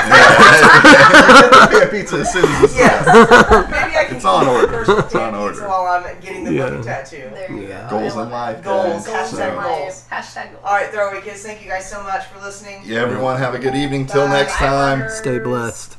Yeah, pizza as soon as this Yes. Maybe I can It's on order. personal It's on order. While I'm getting the Yeah. book tattoo. there you Yeah. go Goals I in love life. it. Goals. guys. Goals Hashtag in So- goals. life. Hashtag goals. All right, throwaway kids. Thank you guys so much for listening. Yeah, everyone have a good evening. Till next time. Stay blessed.